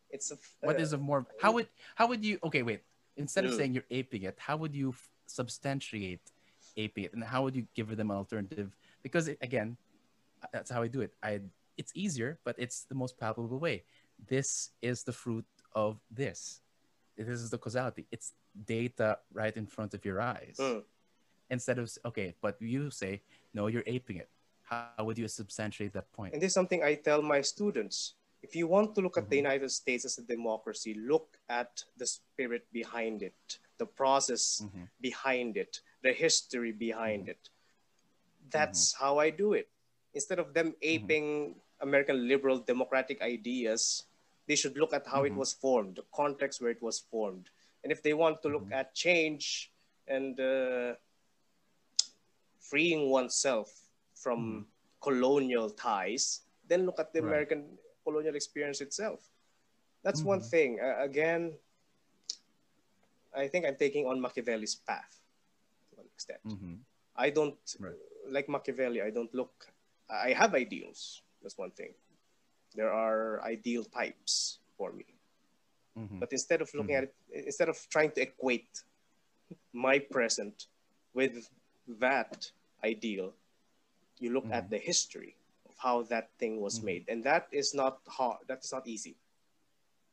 It's a, What uh, is of more, how would, how would you, okay, wait, instead of saying you're aping it, how would you f- substantiate aping it? And how would you give them an alternative? Because it, again, that's how I do it. I it's easier, but it's the most palpable way. This is the fruit of this. This is the causality. It's data right in front of your eyes. Mm. Instead of okay, but you say no, you're aping it. How would you substantiate that point? And this is something I tell my students. If you want to look at the Mhm. United States as a democracy, look at the spirit behind it, the process Mhm. behind it, the history behind Mm-hmm. it. That's how I do it. Instead of them Mm-hmm. aping American liberal democratic ideas, they should look at how it Mhm. was formed, the context where it was formed. And if they want to look Mhm. at change and uh, freeing oneself from colonial ties, then look at the Right. American colonial experience itself. That's one Mhm. thing. Uh, again, I think I'm taking on Machiavelli's path to an extent. I don't Right. like Machiavelli. I don't look. I have ideals. That's one thing. There are ideal types for me. Mhm. But instead of looking at it, instead of trying to equate my present with that ideal, you look at Mhm. the history of how that thing was Mhm. made, and that is not hard. That is not easy.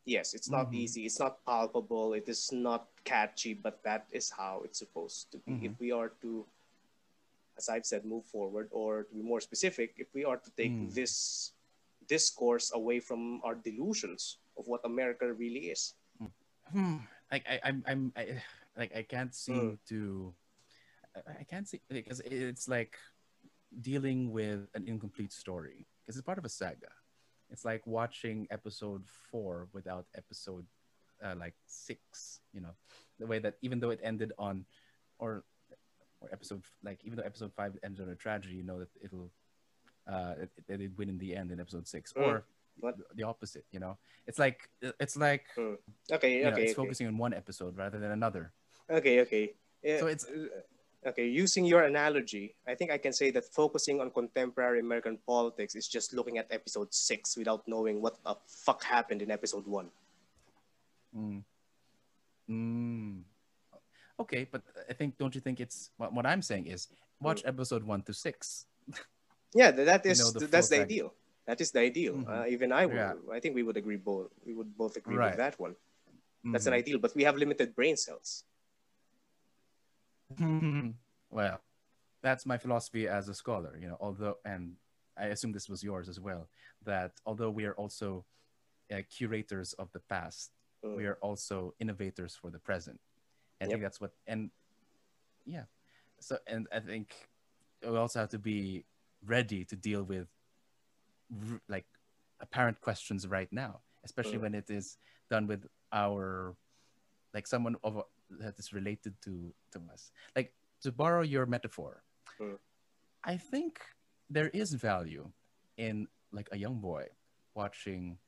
Yes, it's not Mhm. easy. It's not palpable. It is not catchy, but that is how it's supposed to be. If we are to, as I've said, move forward, or to be more specific, if we are to take Mm. this discourse away from our delusions of what America really is. Hmm. Like I, I'm, I'm, I, like I can't seem Mm. to, I, I can't see because it's like dealing with an incomplete story because it's part of a saga. It's like watching episode four without episode uh, like six. You know, the way that even though it ended on, or or episode like even though episode five ends on a tragedy, you know that it'll uh it, it, it win in the end in episode six Mm. or What? the- opposite. You know, it's like it's like Mm. Okay, you know, okay, it's okay. focusing on one episode rather than another. Okay, okay. Yeah, So it's- okay. Using your analogy, I think I can say that focusing on contemporary American politics is just looking at episode six without knowing what the fuck happened in episode one. Mm. Mm. Okay, but I think don't you think it's what, what I'm saying is watch episode one to six. Yeah, that is You know, the that's the ideal. That is the ideal. Mhm. Uh, even I would. Yeah. I think we would agree both. We would both agree Right. with that one. That's an Mhm. ideal, but we have limited brain cells. well, that's my philosophy as a scholar. You know, although and I assume this was yours as well. That although we are also uh, curators of the past, Mm. we are also innovators for the present. And I think that's what and yeah. So and I think we also have to be ready to deal with like apparent questions right now, especially Mm. when it is done with our like someone of that is related to to us. Like to borrow your metaphor, Mm. I think there is value in like a young boy watching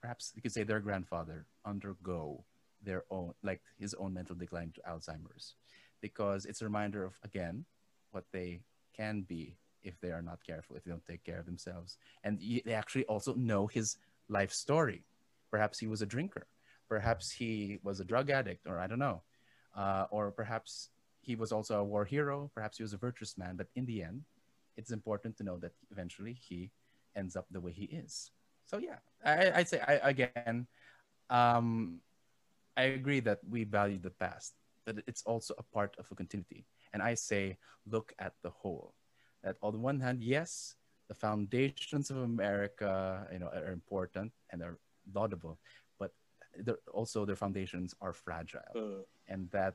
perhaps you could say their grandfather undergo their own like his own mental decline to alzheimer's. Because it's a reminder of again what they can be if they are not careful if they don't take care of themselves. And they actually also know his life story. Perhaps he was a drinker. Perhaps he was a drug addict or i don't know. Uh, or perhaps he was also a war hero. Perhaps he was a virtuous man. But in the end it's important to know that eventually he ends up the way he is. So yeah i i'd say i again um i agree that we value the past but it's also a part of a continuity and i say look at the whole that on the one hand yes the foundations of america you know are important and are laudable but they're- also their foundations are fragile Mm. and that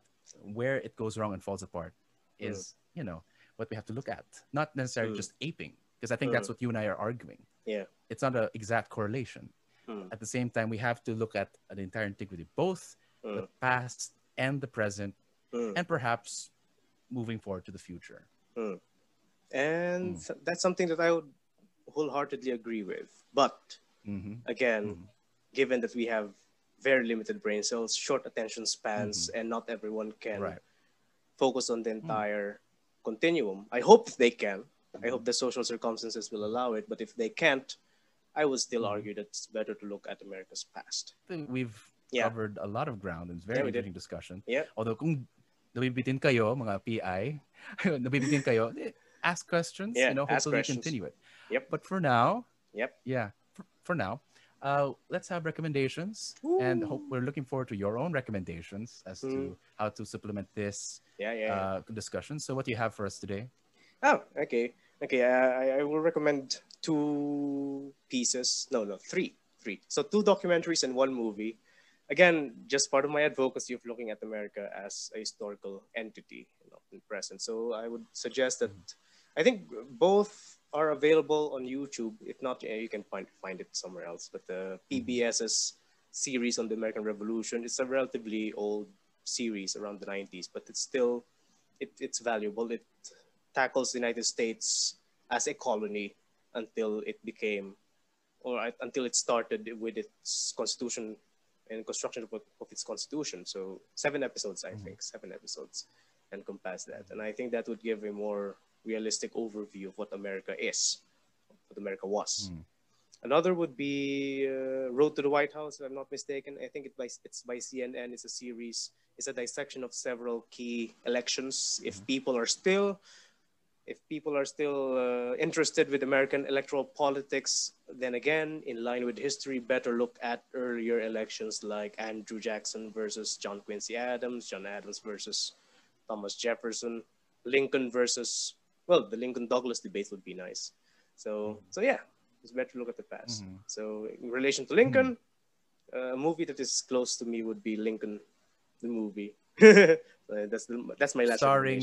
where it goes wrong and falls apart is you know what we have to look at not necessarily Mm. just aping because i think that's Mm. what you and i are arguing Yeah. it's not an exact correlation Mm. at the same time we have to look at the entire antiquity both the Mm. past and the present Mm. and perhaps moving forward to the future And Mm. that's something that I would wholeheartedly agree with. But hmm again, Mhm. given that we have very limited brain cells, short attention spans, and not everyone can Mm-hmm. right focus on the entire continuum. I hope they can. I hope the social circumstances will allow it. But if they can't, I would still Mhm. argue that it's better to look at America's past. I think we've Yeah. covered a lot of ground and it's very Yeah, we interesting discussion Yeah. although kung nabibitin kayo mga PI nabibitin kayo eh, ask questions Yeah, you know hopefully we questions. continue it Yep. but for now Yep. yeah for, for now uh, let's have recommendations and hope we're looking forward to your own recommendations as to how to supplement this yeah. yeah. uh, discussion so what do you have for us today Oh, okay. Okay, I, I will recommend two pieces. No, no, three. Three. So two documentaries and one movie. Again, just part of my advocacy of looking at America as a historical entity, you know, in present. So I would suggest that mm-hmm. I think both are available on YouTube. If not, you can find find it somewhere else. But the mm-hmm. PBS's series on the American Revolution, it's a relatively old series around the 90s, but it's still it, it's valuable. It tackles the United States as a colony until it became, or until it started with its constitution and construction of, of its constitution. So seven episodes, I Mhm. think, seven episodes encompass that, and I think that would give a more realistic overview of what America is, what America was. Mm. Another would be uh, Road to the White House, if I'm not mistaken. I think it by, it's by CNN. It's a series. It's a dissection of several key elections. If people are still, if people are still uh, interested with American electoral politics, then again, in line with history, better look at earlier elections like Andrew Jackson versus John Quincy Adams, John Adams versus Thomas Jefferson, Lincoln versus well, the Lincoln Douglas debate would be nice. So so yeah, it's better to look at the past. Mhm. So in relation to Lincoln, uh, a movie that is close to me would be Lincoln, the movie. That's the, that's my last starring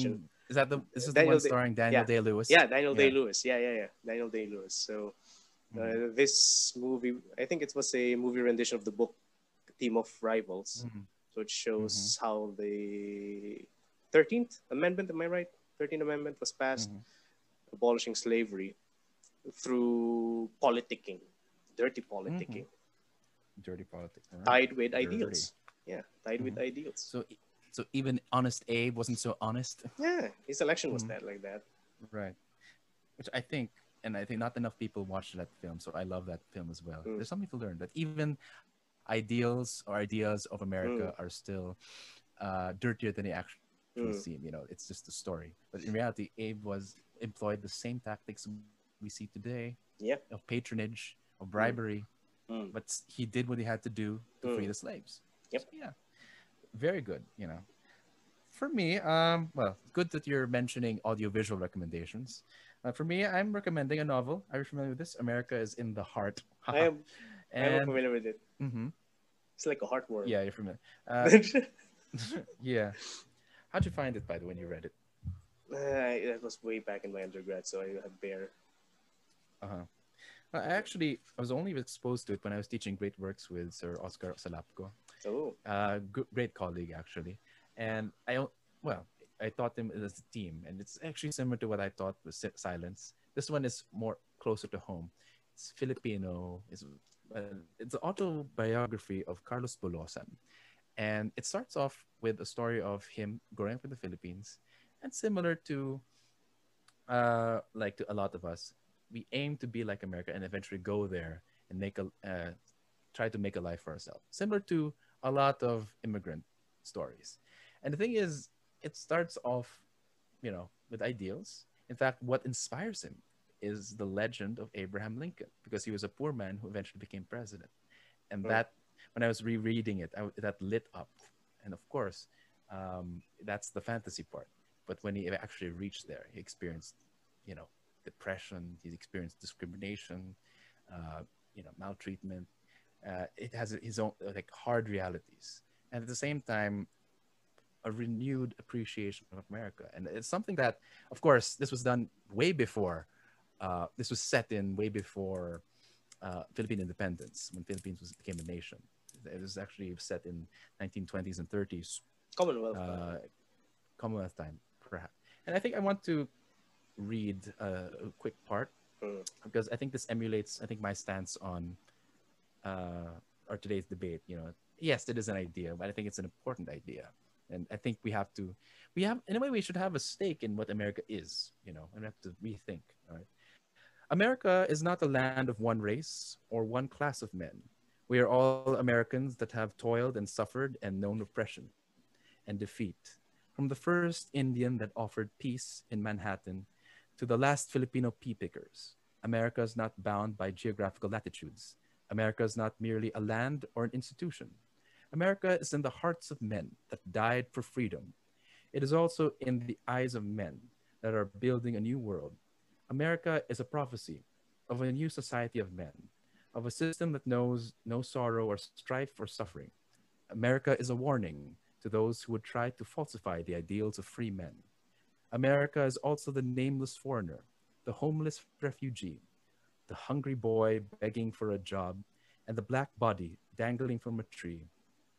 is that the this is Daniel the one Day- starring Daniel yeah. Day Lewis Yeah, Daniel Yeah. Day Lewis. Yeah, yeah, yeah. Daniel Day Lewis. So uh, Mhm. this movie, I think it was a movie rendition of the book Team of Rivals. Mhm. So it shows Mm-hmm. how the 13th Amendment, am I right? 13th Amendment was passed Mhm. abolishing slavery through politicking, dirty politicking, dirty politics right. tied with Dirty. ideals. Yeah, tied with ideals. so so even honest Abe wasn't so honest Yeah, his election was Mhm. that like that. Right. Which I think, and I think not enough people watched that film, so I love that film as well. Mm. There's something to learn that even ideals or ideas of America Mm. are still uh, dirtier than they actually Mm. seem. You know, it's just a story. But in reality, Abe was employed the same tactics we see today Yeah. of patronage, of bribery, Mm. but he did what he had to do to free Mm. the slaves. Yep. So, yeah, very good. You know, for me, um, well, good that you're mentioning audiovisual recommendations. Uh, for me, I'm recommending a novel. Are you familiar with this? America is in the heart. I am, I am familiar with it. Mm-hmm. It's like a heartworm. yeah, you're familiar. Uh, yeah. How'd you find it, by the way, when you read it? Uh, that was way back in my undergrad, so I had bare. Uh-huh. I actually I was only exposed to it when I was teaching great works with Sir Oscar Salapco. Oh. Uh, g- great colleague actually, and I well I taught them as a team, and it's actually similar to what I taught with silence. This one is more closer to home. It's Filipino. It's uh, it's an autobiography of Carlos Bulosan, and it starts off with a story of him growing up in the Philippines, and similar to, uh, like to a lot of us, we aim to be like America and eventually go there and make a uh, try to make a life for ourselves. Similar to a lot of immigrant stories, and the thing is, it starts off, you know, with ideals. In fact, what inspires him is the legend of Abraham Lincoln because he was a poor man who eventually became president, and oh. that when I was rereading it, I, that lit up, and of course, um, that's the fantasy part. But when he actually reached there, he experienced, you know, depression. He experienced discrimination, uh, you know, maltreatment. Uh, it has his own like hard realities, and at the same time, a renewed appreciation of America. And it's something that, of course, this was done way before. Uh, this was set in way before uh, Philippine independence, when Philippines was, became a nation. It was actually set in 1920s and 30s. Commonwealth uh, time. Commonwealth time, perhaps. And I think I want to read a, a quick part mm. because I think this emulates, I think, my stance on uh, our today's debate. You know, yes, it is an idea, but I think it's an important idea and I think we have to, we have in a way we should have a stake in what America is, you know, and we have to rethink. Right? America is not the land of one race or one class of men. We are all Americans that have toiled and suffered and known oppression and defeat. From the first Indian that offered peace in Manhattan to the last Filipino pea pickers, America is not bound by geographical latitudes. America is not merely a land or an institution. America is in the hearts of men that died for freedom. It is also in the eyes of men that are building a new world. America is a prophecy of a new society of men, of a system that knows no sorrow or strife or suffering. America is a warning to those who would try to falsify the ideals of free men. America is also the nameless foreigner, the homeless refugee, the hungry boy begging for a job, and the black body dangling from a tree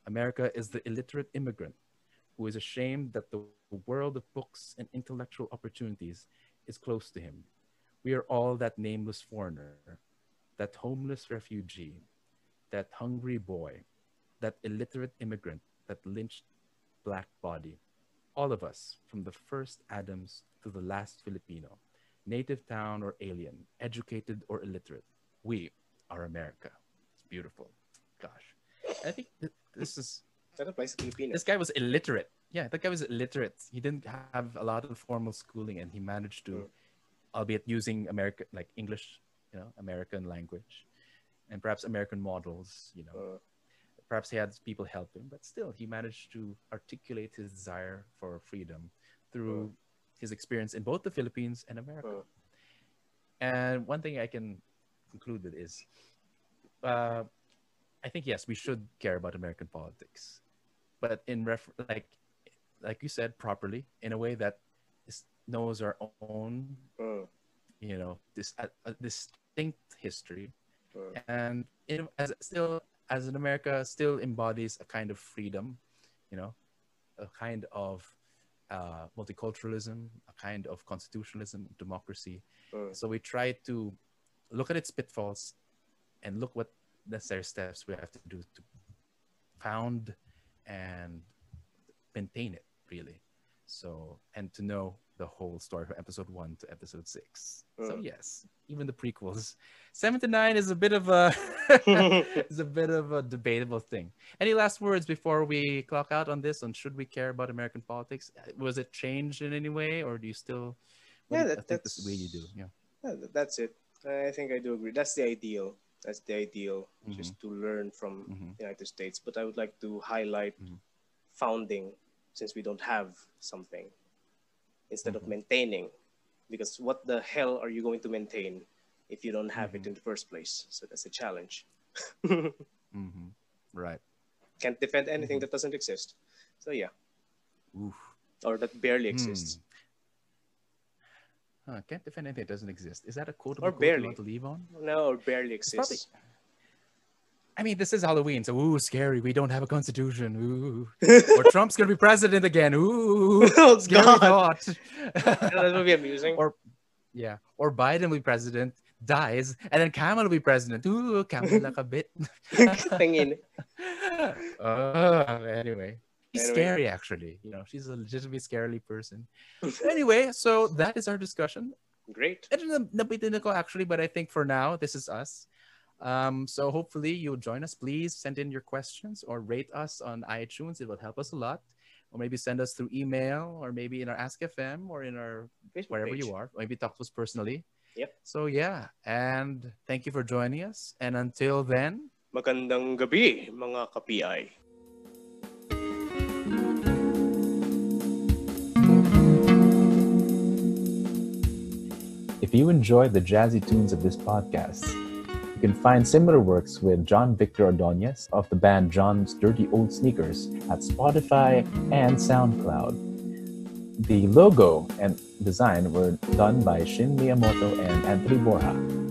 America is the illiterate immigrant who is ashamed that the world of books and intellectual opportunities is close to him. We are all that nameless foreigner, that homeless refugee, that hungry boy, that illiterate immigrant, that lynched black body. All of us, from the first Adams to the last Filipino, native town or alien, educated or illiterate, we are America. It's beautiful. Gosh. I think this is that applies to. This guy was illiterate. Yeah, that guy was illiterate. He didn't have a lot of formal schooling, and he managed to, mm. albeit using American like English, you know, American language, and perhaps American models. You know, uh. perhaps he had people help him, but still, he managed to articulate his desire for freedom through uh. His experience in both the Philippines and America. Uh. And one thing I can conclude with is, uh, I think yes, we should care about American politics, but in ref like like you said properly in a way that is, knows our own, uh. you know, this a, a distinct history, uh. and it, as still as in America still embodies a kind of freedom, you know, a kind of uh, multiculturalism, a kind of constitutionalism, democracy. Uh. So we try to look at its pitfalls and look what necessary steps we have to do to found and maintain it really so and to know the whole story from episode one to episode six uh. so yes even the prequels seven to nine is a bit of a is a bit of a debatable thing any last words before we clock out on this on should we care about american politics was it changed in any way or do you still yeah that, that's the way you do yeah. yeah that's it i think i do agree that's the ideal that's the ideal, mm-hmm. just to learn from mm-hmm. United States. But I would like to highlight mm-hmm. founding, since we don't have something, instead of mm-hmm. maintaining, because what the hell are you going to maintain if you don't have it mm-hmm. in the first place? So that's a challenge. Mm-hmm. Right. Can't defend anything that doesn't exist. So yeah. Oof. Or that barely hmm. exists. Huh, can't defend anything that doesn't exist. Is that a quote Or barely. to leave on? No, or barely It's probably- exists. I mean, this is Halloween, so ooh, scary. We don't have a constitution. Ooh. or Trump's gonna be president again. Ooh, oh scary God, thought. that would be amusing. or yeah, or Biden will be president, dies, and then Kamala will be president. Ooh, Kamala kabit. Tingin. uh, anyway, she's Anyway. scary actually. You know, she's a legitimately scarily person. anyway, so that is our discussion. Great. I don't know, nabitin ako actually, but I think for now, this is us. Um, so hopefully you'll join us. Please send in your questions or rate us on iTunes. It will help us a lot. Or maybe send us through email or maybe in our Ask FM or in our Facebook wherever page. you are. Maybe talk to us personally. Yep. So yeah, and thank you for joining us. And until then, Magandang gabi, mga ka-PI. If you enjoy the jazzy tunes of this podcast, you can find similar works with John Victor Ordonez of the band John's Dirty Old Sneakers at Spotify and SoundCloud. The logo and design were done by Shin Miyamoto and Anthony Borja.